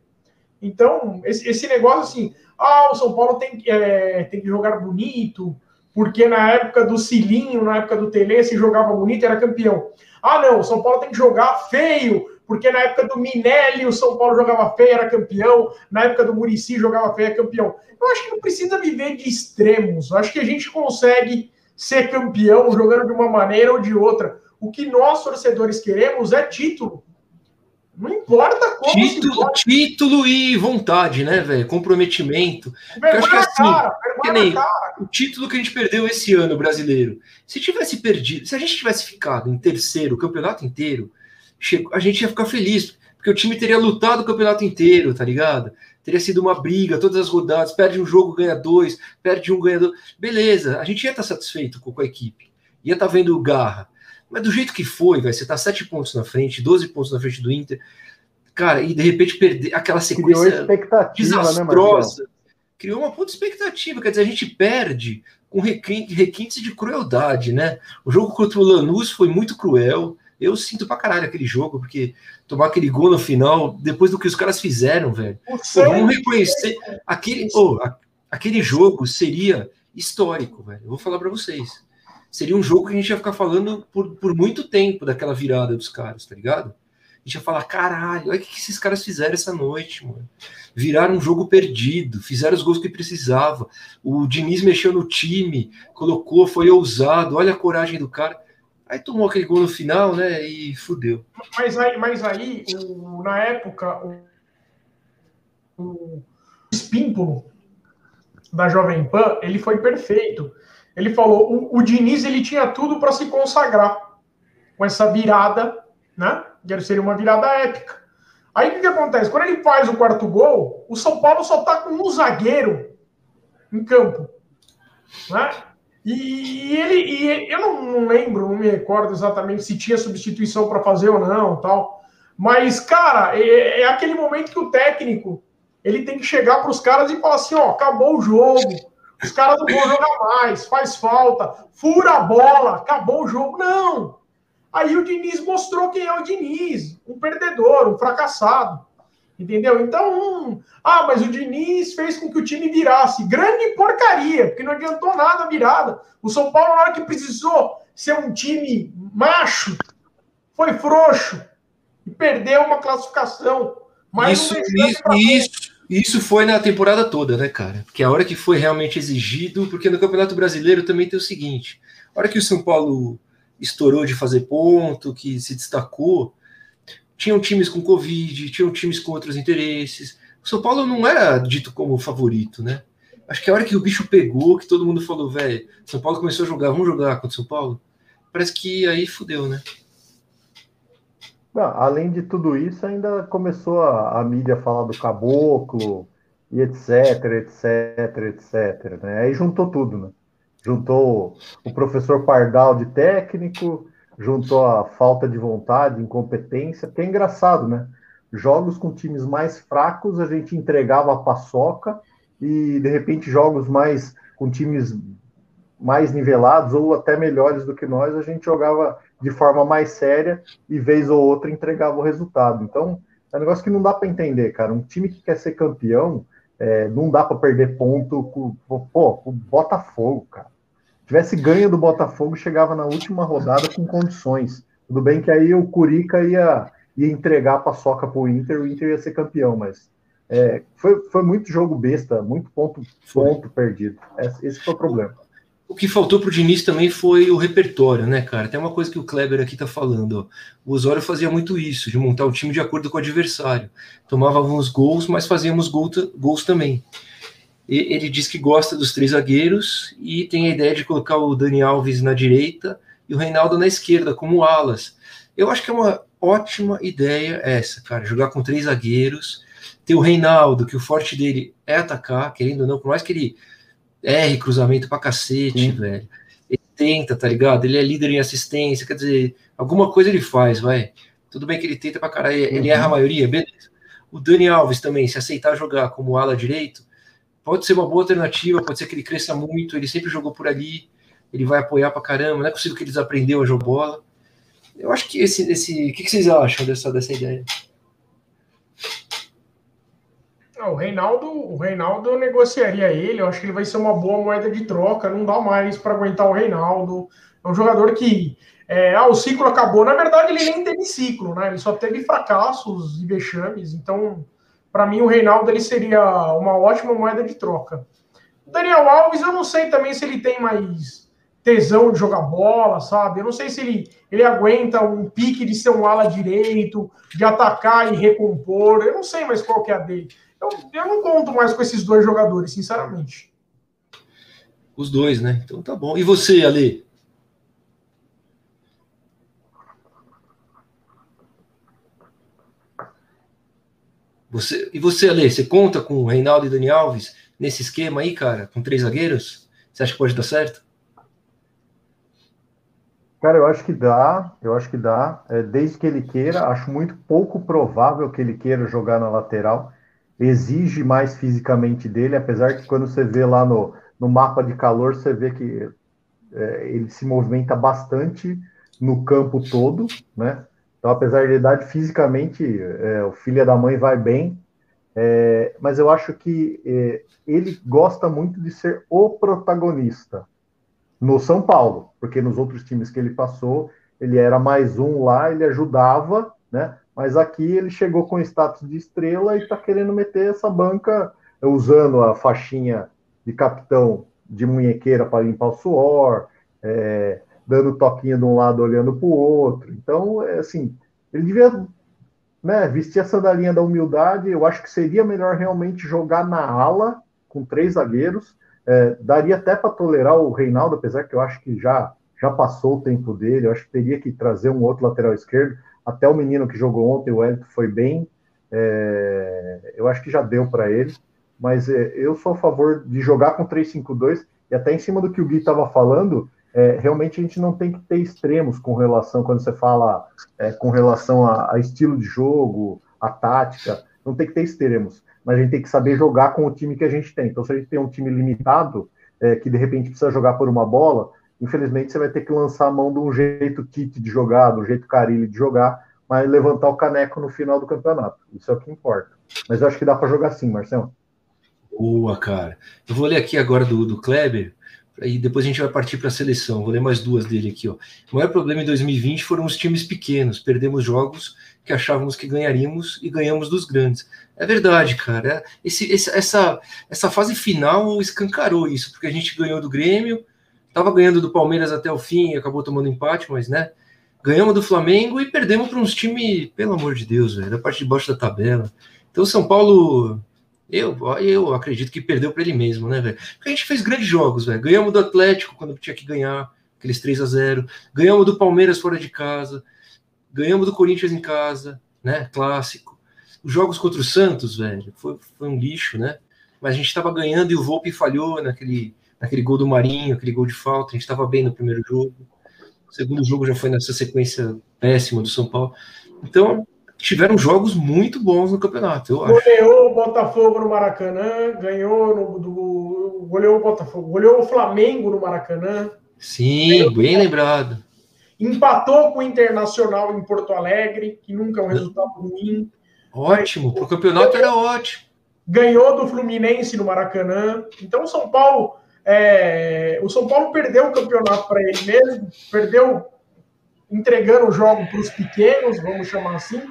Então, esse, esse negócio assim, ah, o São Paulo tem, é, tem que jogar bonito, porque na época do Cilinho, na época do Tele, se jogava bonito, era campeão. Ah, não, o São Paulo tem que jogar feio, porque na época do Minelli o São Paulo jogava feio, era campeão, na época do Murici jogava feio, era campeão. Eu acho que não precisa viver de extremos. Eu acho que a gente consegue ser campeão jogando de uma maneira ou de outra. O que nós, torcedores, queremos é título. Não importa como. Título, título e vontade, né, velho? Comprometimento. eu acho que assim, cara, que nem o título que a gente perdeu esse ano brasileiro. Se tivesse perdido, se a gente tivesse ficado em terceiro o campeonato inteiro, a gente ia ficar feliz, porque o time teria lutado o campeonato inteiro, tá ligado? teria sido uma briga, todas as rodadas, perde um jogo, ganha dois, perde um, ganha dois. Beleza, a gente ia estar satisfeito com a equipe, ia estar vendo garra. Mas do jeito que foi, vai, você tá sete pontos na frente, 12 pontos na frente do Inter, cara, e de repente perder aquela sequência né, desastrosa. Né, criou uma puta expectativa, quer dizer, a gente perde com requintes de crueldade, né? O jogo contra o Lanús foi muito cruel. Eu sinto pra caralho aquele jogo, porque tomar aquele gol no final, depois do que os caras fizeram, velho. Vamos reconhecer. Aquele, oh, aquele jogo seria histórico, velho. Eu vou falar para vocês. Seria um jogo que a gente ia ficar falando por, por muito tempo daquela virada dos caras, tá ligado? A gente ia falar, caralho, olha o que esses caras fizeram essa noite, mano viraram um jogo perdido, fizeram os gols que precisava. O Diniz mexeu no time, colocou, foi ousado, olha a coragem do cara. Aí tomou aquele gol no final, né? E fudeu. Mas aí, mas aí o, na época, o, o Espímpolo da Jovem Pan, ele foi perfeito. Ele falou: o, o Diniz ele tinha tudo para se consagrar com essa virada, né? Seria uma virada épica. Aí o que, que, acontece? Quando ele faz o quarto gol, o São Paulo só tá com um zagueiro em campo. Né? E, e ele, e eu não, não, lembro, não me recordo exatamente se tinha substituição para fazer ou não, tal. Mas, cara, é, é, aquele momento que o técnico ele tem que chegar para os caras e falar assim: ó, acabou o jogo, os caras não vão jogar mais, faz falta, fura a bola, acabou o jogo. Não! Aí o Diniz mostrou quem é o Diniz, um perdedor, um fracassado. Entendeu? Então, um, ah, mas o Diniz fez com que o time virasse. Grande porcaria, porque não adiantou nada a virada. O São Paulo, na hora que precisou ser um time macho, foi frouxo e perdeu uma classificação. Mas isso, isso, isso, isso foi na temporada toda, né, cara? Porque a hora que foi realmente exigido, porque no Campeonato Brasileiro também tem o seguinte: a hora que o São Paulo estourou de fazer ponto, que se destacou, tinham times com Covid, tinham times com outros interesses. O São Paulo não era dito como favorito, né? Acho que a hora que o bicho pegou, que todo mundo falou, velho, São Paulo começou a jogar, vamos jogar contra o São Paulo? Parece que aí fudeu, né? Não, além de tudo isso, ainda começou a, a mídia a falar do caboclo e etc, etc, etc, né? Aí juntou tudo, né? juntou o professor Pardal de técnico, juntou a falta de vontade, incompetência, que é engraçado, né? Jogos com times mais fracos, a gente entregava a paçoca, e de repente jogos mais com times mais nivelados ou até melhores do que nós, a gente jogava de forma mais séria e vez ou outra entregava o resultado. Então, é um negócio que não dá para entender, cara. Um time que quer ser campeão, é, não dá para perder ponto com pô, o Botafogo, cara tivesse ganho do Botafogo, chegava na última rodada com condições. Tudo bem que aí o Curica ia, ia entregar a paçoca para o Inter, o Inter ia ser campeão, mas é, foi, foi muito jogo besta, muito ponto, ponto perdido. Esse foi o problema. O que faltou para o Diniz também foi o repertório, né, cara? Tem uma coisa que o Kleber aqui tá falando. Ó. O Osório fazia muito isso, de montar o time de acordo com o adversário. Tomávamos gols, mas fazíamos gol, gols também ele diz que gosta dos três zagueiros e tem a ideia de colocar o Dani Alves na direita e o Reinaldo na esquerda, como alas. Eu acho que é uma ótima ideia essa, cara, jogar com três zagueiros, ter o Reinaldo, que o forte dele é atacar, querendo ou não, por mais que ele erre cruzamento pra cacete, Sim. velho. Ele tenta, tá ligado? Ele é líder em assistência, quer dizer, alguma coisa ele faz, vai. Tudo bem que ele tenta pra caralho, ele uhum. erra a maioria, beleza. O Dani Alves também, se aceitar jogar como ala direito, pode ser uma boa alternativa, pode ser que ele cresça muito, ele sempre jogou por ali, ele vai apoiar pra caramba, não é possível que eles aprendeu a jogar bola. Eu acho que esse, esse, o que, vocês acham dessa, dessa ideia? O Reinaldo, o Reinaldo negociaria ele, eu acho que ele vai ser uma boa moeda de troca, não dá mais para aguentar o Reinaldo. É um jogador que é, ah, o ciclo acabou. Na verdade, ele nem teve ciclo, né? Ele só teve fracassos e vexames. Então, para mim, o Reinaldo ele seria uma ótima moeda de troca. O Daniel Alves, eu não sei também se ele tem mais tesão de jogar bola, sabe? Eu não sei se ele, ele aguenta um pique de ser um ala direito, de atacar e recompor. Eu não sei mais qual que é a dele. Eu, eu não conto mais com esses dois jogadores, sinceramente. Os dois, né? Então tá bom. E você, Ale? Você, e você, Ale, você conta com o Reinaldo e Dani Alves nesse esquema aí, cara, com três zagueiros? Você acha que pode dar certo? Cara, eu acho que dá, eu acho que dá, é, desde que ele queira, acho muito pouco provável que ele queira jogar na lateral, exige mais fisicamente dele, apesar que quando você vê lá no, no mapa de calor, você vê que é, ele se movimenta bastante no campo todo, né? Então, apesar de idade, fisicamente, é, o filho da mãe vai bem, é, mas eu acho que é, ele gosta muito de ser o protagonista no São Paulo, porque nos outros times que ele passou, ele era mais um lá, ele ajudava, né? Mas aqui ele chegou com status de estrela e está querendo meter essa banca usando a faixinha de capitão de munhequeira para limpar o suor, é, dando toquinho de um lado, olhando para o outro. Então, é assim, ele devia né, vestir a sandalinha da humildade. Eu acho que seria melhor realmente jogar na ala com três zagueiros. É, daria até para tolerar o Reinaldo, apesar que eu acho que já já passou o tempo dele. Eu acho que teria que trazer um outro lateral esquerdo. Até o menino que jogou ontem, o Elton, foi bem. É, eu acho que já deu para ele. Mas é, eu sou a favor de jogar com 3-5-2. E até em cima do que o Gui estava falando, é, realmente a gente não tem que ter extremos com relação, quando você fala é, com relação a, a, estilo de jogo, a tática, não tem que ter extremos, mas a gente tem que saber jogar com o time que a gente tem. Então, se a gente tem um time limitado, é, que de repente precisa jogar por uma bola, infelizmente você vai ter que lançar a mão de um jeito kit de jogar, do jeito carilho de jogar, mas levantar o caneco no final do campeonato. Isso é o que importa. Mas eu acho que dá para jogar sim, Marcelo. Boa, cara. Eu vou ler aqui agora do, do Kleber e depois a gente vai partir para a seleção. Vou ler mais duas dele aqui. Ó. O maior problema em 2020 foram os times pequenos. Perdemos jogos que achávamos que ganharíamos e ganhamos dos grandes. É verdade, cara. Esse, esse, essa, essa fase final escancarou isso, porque a gente ganhou do Grêmio, estava ganhando do Palmeiras até o fim acabou tomando empate, mas né? Ganhamos do Flamengo e perdemos para uns times, pelo amor de Deus, velho, da parte de baixo da tabela. Então, São Paulo eu, eu acredito que perdeu para ele mesmo, né, velho? Porque a gente fez grandes jogos, velho. Ganhamos do Atlético quando tinha que ganhar, aqueles 3 a 0 Ganhamos do Palmeiras fora de casa. Ganhamos do Corinthians em casa, né? Clássico. Os jogos contra o Santos, velho, foi, foi um lixo, né? Mas a gente estava ganhando e o Volpe falhou naquele, naquele gol do Marinho, aquele gol de falta. A gente estava bem no primeiro jogo. O segundo jogo já foi nessa sequência péssima do São Paulo. Então, tiveram jogos muito bons no campeonato, eu acho. Goleou o Botafogo no Maracanã, ganhou no, do, goleou o Botafogo, goleou o Flamengo no Maracanã. Sim, bem lembrado. Empatou com o Internacional em Porto Alegre, que nunca é um resultado ruim. Ótimo, para o campeonato era ótimo. Ganhou do Fluminense no Maracanã. Então o São Paulo, é, o São Paulo perdeu o campeonato para ele mesmo, perdeu entregando o jogo para os pequenos, vamos chamar assim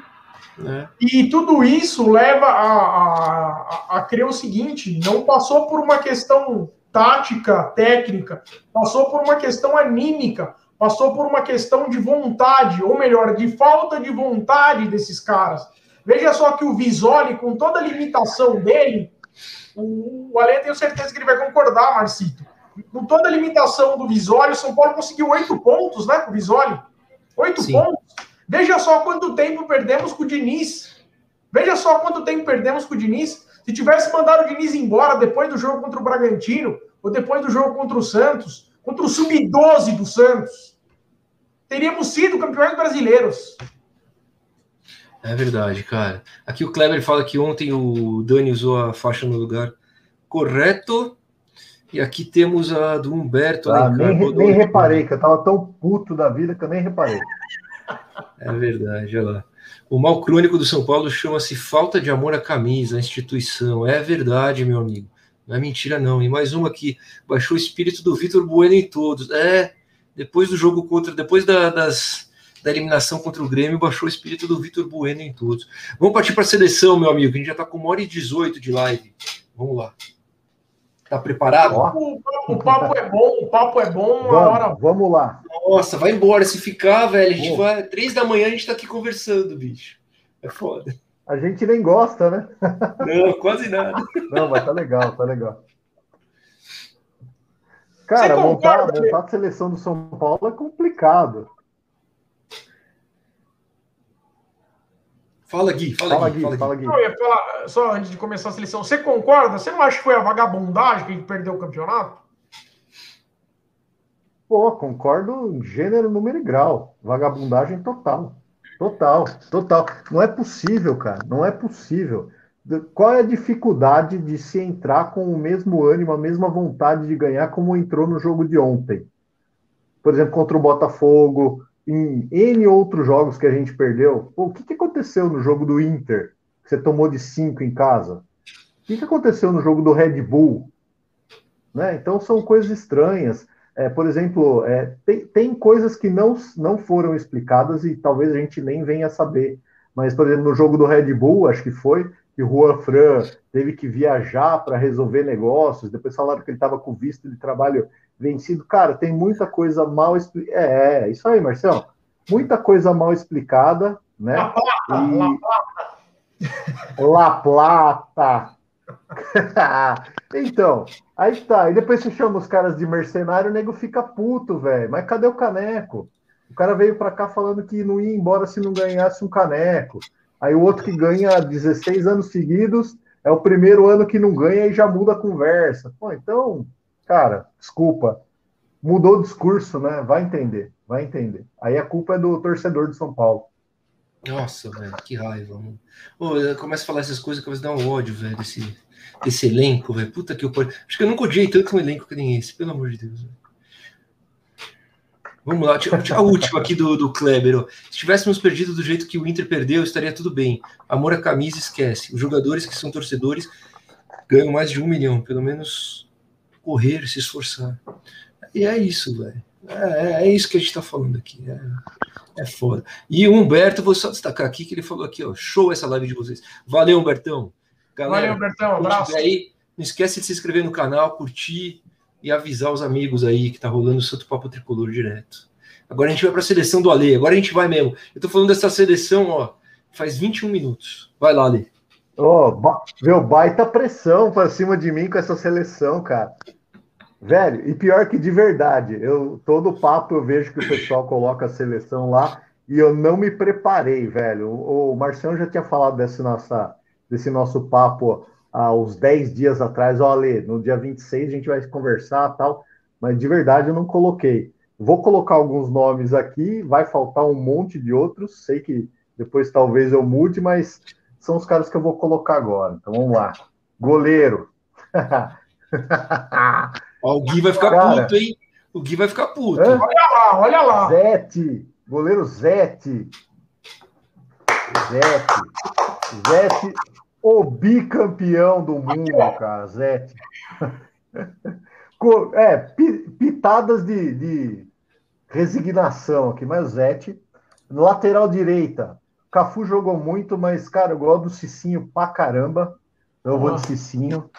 né? E tudo isso leva a, a, a, crer o seguinte: não passou por uma questão tática, técnica, passou por uma questão anímica, passou por uma questão de vontade, ou melhor, de falta de vontade desses caras. Veja só que o Visoli, com toda a limitação dele, o, o Ale tenho certeza que ele vai concordar, Marcito. Com toda a limitação do Visoli, o São Paulo conseguiu oito pontos, né, com o Visoli. Oito pontos. Veja só quanto tempo perdemos com o Diniz. Veja só quanto tempo perdemos com o Diniz. Se tivesse mandado o Diniz embora depois do jogo contra o Bragantino, ou depois do jogo contra o Santos, contra o Sub-12 do Santos, teríamos sido campeões brasileiros. É verdade, cara. Aqui o Kleber fala que ontem o Dani usou a faixa no lugar correto. E aqui temos a do Humberto. Ah, nem, nem reparei, que eu tava tão puto da vida que eu nem reparei. É verdade, olha lá. O mal crônico do São Paulo chama-se falta de amor à camisa, à instituição. É verdade, meu amigo. Não é mentira, não. E mais uma aqui. Baixou o espírito do Vitor Bueno em todos. É, depois do jogo contra. Depois da, das, da eliminação contra o Grêmio, baixou o espírito do Vitor Bueno em todos. Vamos partir para a seleção, meu amigo, que a gente já está com uma hora e 18 de live. Vamos lá. Tá preparado? O, o, papo é bom, o papo é bom. Vamos, hora... vamos lá. Nossa, vai embora. Se ficar, velho, a gente vai. Três da manhã a gente tá aqui conversando, bicho. É foda. A gente nem gosta, né? Não, quase nada. Não, mas tá legal, tá legal. Cara, montar, montar a seleção do São Paulo é complicado. Fala, Gui, fala, Fala, Gui, Gui, fala, Gui. fala, Gui. Eu ia falar, só antes de começar a seleção, você concorda? Você não acha que foi a vagabundagem que a gente perdeu o campeonato? Pô, concordo em gênero, número e grau. Vagabundagem total. Total, total. Não é possível, cara. Não é possível. Qual é a dificuldade de se entrar com o mesmo ânimo, a mesma vontade de ganhar como entrou no jogo de ontem? Por exemplo, contra o Botafogo, em N outros jogos que a gente perdeu. Pô, o que, que aconteceu no jogo do Inter? Que você tomou de 5 em casa? O que, que aconteceu no jogo do Red Bull? Né? Então são coisas estranhas. É, por exemplo, é, tem, tem coisas que não, não foram explicadas e talvez a gente nem venha saber. Mas, por exemplo, no jogo do Red Bull, acho que foi, que o Juan Fran teve que viajar para resolver negócios, depois falaram que ele estava com visto de trabalho vencido. Cara, tem muita coisa mal explicada. É, é, isso aí, Marcelo. Muita coisa mal explicada, né? La Plata, E- La Plata. La Plata. então, aí tá. E depois você chama os caras de mercenário, o nego fica puto, velho. Mas cadê o caneco? O cara veio pra cá falando que não ia embora se não ganhasse um caneco. Aí o outro que ganha 16 anos seguidos é o primeiro ano que não ganha e já muda a conversa. Pô, então, cara, desculpa. Mudou o discurso, né? Vai entender, vai entender. Aí a culpa é do torcedor de São Paulo. Nossa, velho, que raiva, mano. Eu começo a falar essas coisas que vai dar um ódio, velho, desse, desse elenco, velho. Puta que eu pariu. Acho que eu nunca odiei tanto um elenco que nem esse, pelo amor de Deus. velho. Vamos lá, a última aqui do, do Kleber. Se tivéssemos perdido do jeito que o Inter perdeu, estaria tudo bem. Amor à camisa, esquece. Os jogadores que são torcedores ganham mais de um milhão. Pelo menos correr, se esforçar. E é isso, velho. É, é isso que a gente tá falando aqui. É, é foda. E o Humberto, vou só destacar aqui que ele falou aqui, ó. Show essa live de vocês. Valeu, Humbertão. Galera, Valeu, Bertão. quem Abraço. aí, não esquece de se inscrever no canal, curtir e avisar os amigos aí que tá rolando o Santo Papo Tricolor direto. Agora a gente vai para a seleção do Ale. Agora a gente vai mesmo. Eu tô falando dessa seleção, ó, faz 21 minutos. Vai lá, Ale. Ô, ba meu, baita pressão pra cima de mim com essa seleção, cara. Velho, e pior que de verdade, eu todo papo eu vejo que o pessoal coloca a seleção lá e eu não me preparei, velho. O, o Marcião já tinha falado desse, nossa, desse nosso papo há uns 10 dias atrás. Ale, no dia 26 a gente vai conversar tal, mas de verdade eu não coloquei. Vou colocar alguns nomes aqui, vai faltar um monte de outros. Sei que depois talvez eu mude, mas são os caras que eu vou colocar agora. Então vamos lá. Goleiro. Ó, o Gui vai ficar Cara. puto, hein? O Gui vai ficar puto. Hã? Olha lá, olha lá. Zete. Goleiro Zete. Zete. Zete, o bicampeão do mundo, cara. Zete. É, pi- pitadas de, de resignação aqui, mas o Zete. Lateral direita. Cafu jogou muito, mas, cara, eu gosto do Cicinho pra caramba. Eu vou de Cicinho.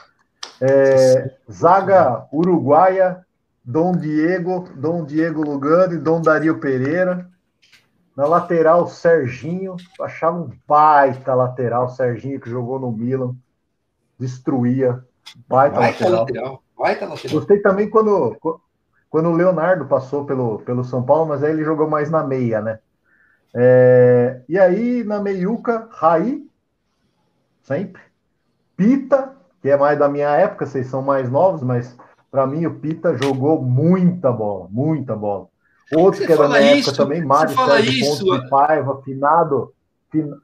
É, zaga uruguaia, Dom Diego, Dom Diego Lugano e Dom Dario Pereira. Na lateral, Serginho. Achava um baita lateral, Serginho, que jogou no Milan. Destruía. Baita Vai tá lateral. lateral. Vai tá lateral. Gostei também quando, quando o Leonardo passou pelo, pelo São Paulo, mas aí ele jogou mais na meia, né? É, e aí, na meiuca, Raí, sempre. Pita, que é mais da minha época, vocês são mais novos, mas para mim o Pita jogou muita bola, muita bola. Outro Você que é da minha isso, época também, Mário Sérgio isso, Pontes de Paiva, finado. fin-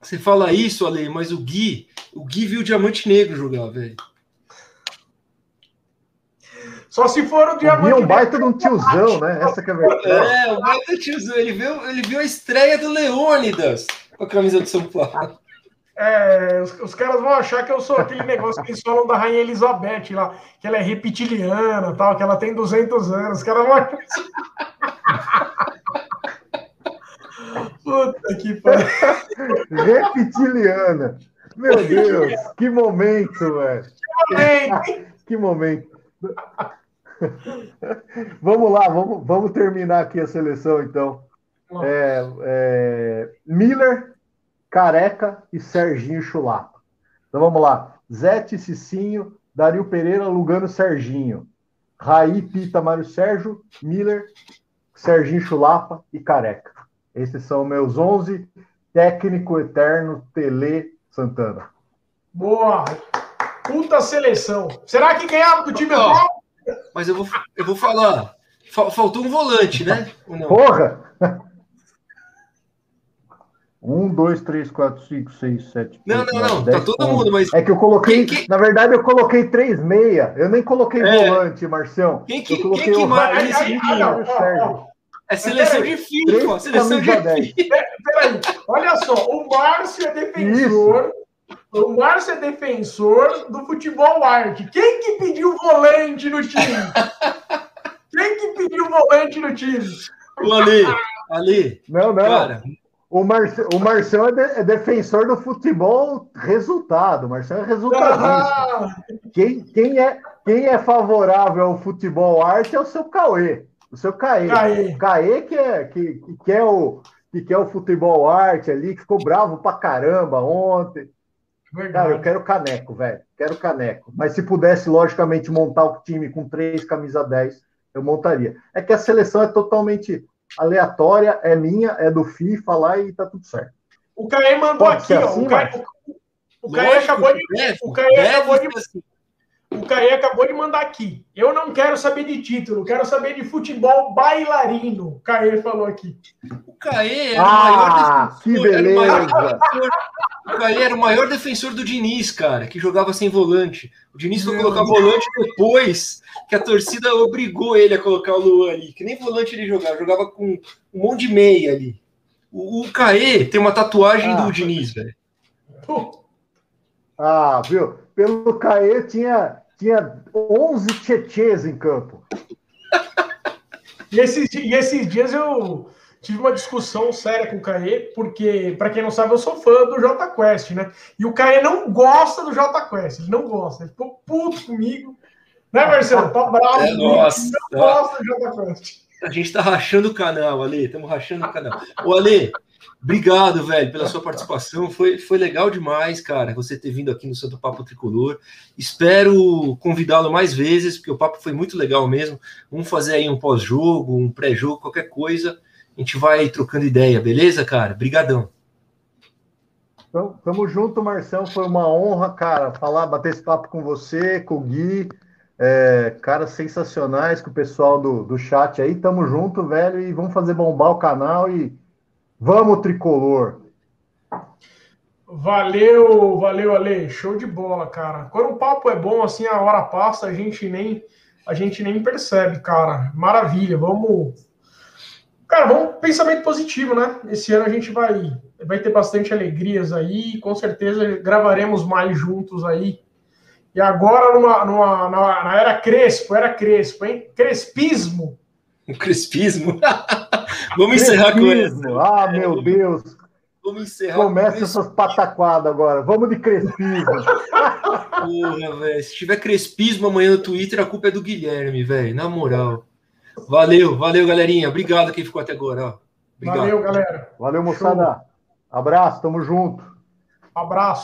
Você fala isso, Ale, mas o Gui, o Gui viu o Diamante Negro jogar, velho. Só se for o diamante. é um baita de um tiozão, né? Essa que é a verdade. É, o baita tiozão, ele viu, ele viu a estreia do Leônidas com a camisa do São Paulo. É, os, os caras vão achar que eu sou aquele negócio que eles falam da Rainha Elizabeth lá, que ela é reptiliana, tal, que ela tem 200 anos. Os caras vão achar isso. Puta que pariu. Reptiliana. Meu Deus, que momento, velho. Que momento. vamos lá, vamos, vamos terminar aqui a seleção, então. É, é, Miller, Careca e Serginho Chulapa. Então vamos lá. Zete, Cicinho, Dario Pereira, Lugano, Serginho. Raí, Pita, Mário Sérgio, Miller, Serginho Chulapa e Careca. Esses são meus 11 técnico eterno Tele Santana. Boa! Puta seleção. Será que ganhava do time atual? Mas eu vou, eu vou falar. Faltou um volante, né? Porra! Um, dois, três, quatro, cinco, seis, sete. Não, não, não. Tá todo mundo, mas. É que eu coloquei. Quem, quem... Na verdade, eu coloquei três meia. Eu nem coloquei é. volante, Marcião. Quem que, eu coloquei quem que o Raí, Sérgio. É seleção de FIFA, seleção de FIFA. Peraí, olha só, o Márcio é defensor. Isso. O Márcio é defensor do futebol arte. Quem que pediu volante no time? Quem que pediu volante no time? O Ali, Ali. Não, não. Cara, o, Marce, o Marcelo é, de, é, defensor do futebol resultado. O Marcelo é resultadista. Ah! Quem, quem, é, quem é favorável ao futebol arte é o seu Cauê. O seu Caê. Caê. Caê que é, que, que, é o, que quer o futebol arte ali, que ficou bravo pra caramba ontem. Verdade. Cara, eu quero caneco, velho. Quero caneco. Mas se pudesse, logicamente, montar o time com três camisa 10, eu montaria. É que a seleção é totalmente aleatória, é minha, é do FIFA lá e tá tudo certo. O Caê mandou Pode aqui, ó. Assim, o Caê, o Caê acabou de. o Caê acabou de. O Caê acabou de mandar aqui. Eu não quero saber de título, quero saber de futebol bailarino. O Caê falou aqui. O Caê era ah, o maior defensor. Que beleza. O, maior o Caê era o maior defensor do Diniz, cara, que jogava sem volante. O Diniz foi colocar volante depois que a torcida obrigou ele a colocar o Luan ali, que nem volante ele jogava, jogava com um monte de meia ali. O, o Caê tem uma tatuagem ah, do Diniz, velho. Ah, viu? Pelo Caê tinha tinha 11 tchetchês em campo. e, esses, e esses dias eu tive uma discussão séria com o Caê, porque, para quem não sabe, eu sou fã do J Quest, né? E o Caê não gosta do J Quest, ele não gosta, ele ficou puto comigo. Né, Marcelo? Tá bravo. É, nossa, não gosta do J Quest. A gente tá rachando o canal, Ale, estamos rachando o canal. Ô, Ale, Obrigado, velho, pela sua participação. Foi, foi legal demais, cara, você ter vindo aqui no Santo Papo Tricolor. Espero convidá-lo mais vezes, porque o papo foi muito legal mesmo. Vamos fazer aí um pós-jogo, um pré-jogo, qualquer coisa. A gente vai trocando ideia, beleza, cara? Brigadão. Então, tamo junto, Marcelo. Foi uma honra, cara, falar, bater esse papo com você, com o Gui. É, caras sensacionais, com o pessoal do, do chat aí. Tamo junto, velho, e vamos fazer bombar o canal e Vamos, tricolor! Valeu, valeu, Ale. Show de bola, cara. Quando o papo é bom, assim, a hora passa, a gente nem a gente nem percebe, cara. Maravilha. Vamos Cara, vamos pensamento positivo, né? Esse ano a gente vai vai ter bastante alegrias aí, com certeza gravaremos mais juntos aí. E agora numa, numa na, na era Crespo, era Crespo, hein? Crespismo. O crespismo. Vamos encerrar com isso. Ah, meu Deus. Vamos encerrar Começa essas pataquadas agora. Vamos de crespismo. Porra, velho. Se tiver crespismo amanhã no Twitter, a culpa é do Guilherme, velho. Na moral. Valeu, valeu, galerinha. Obrigado quem ficou até agora. Ó. Valeu, galera. Valeu, moçada. Abraço, tamo junto. Abraço.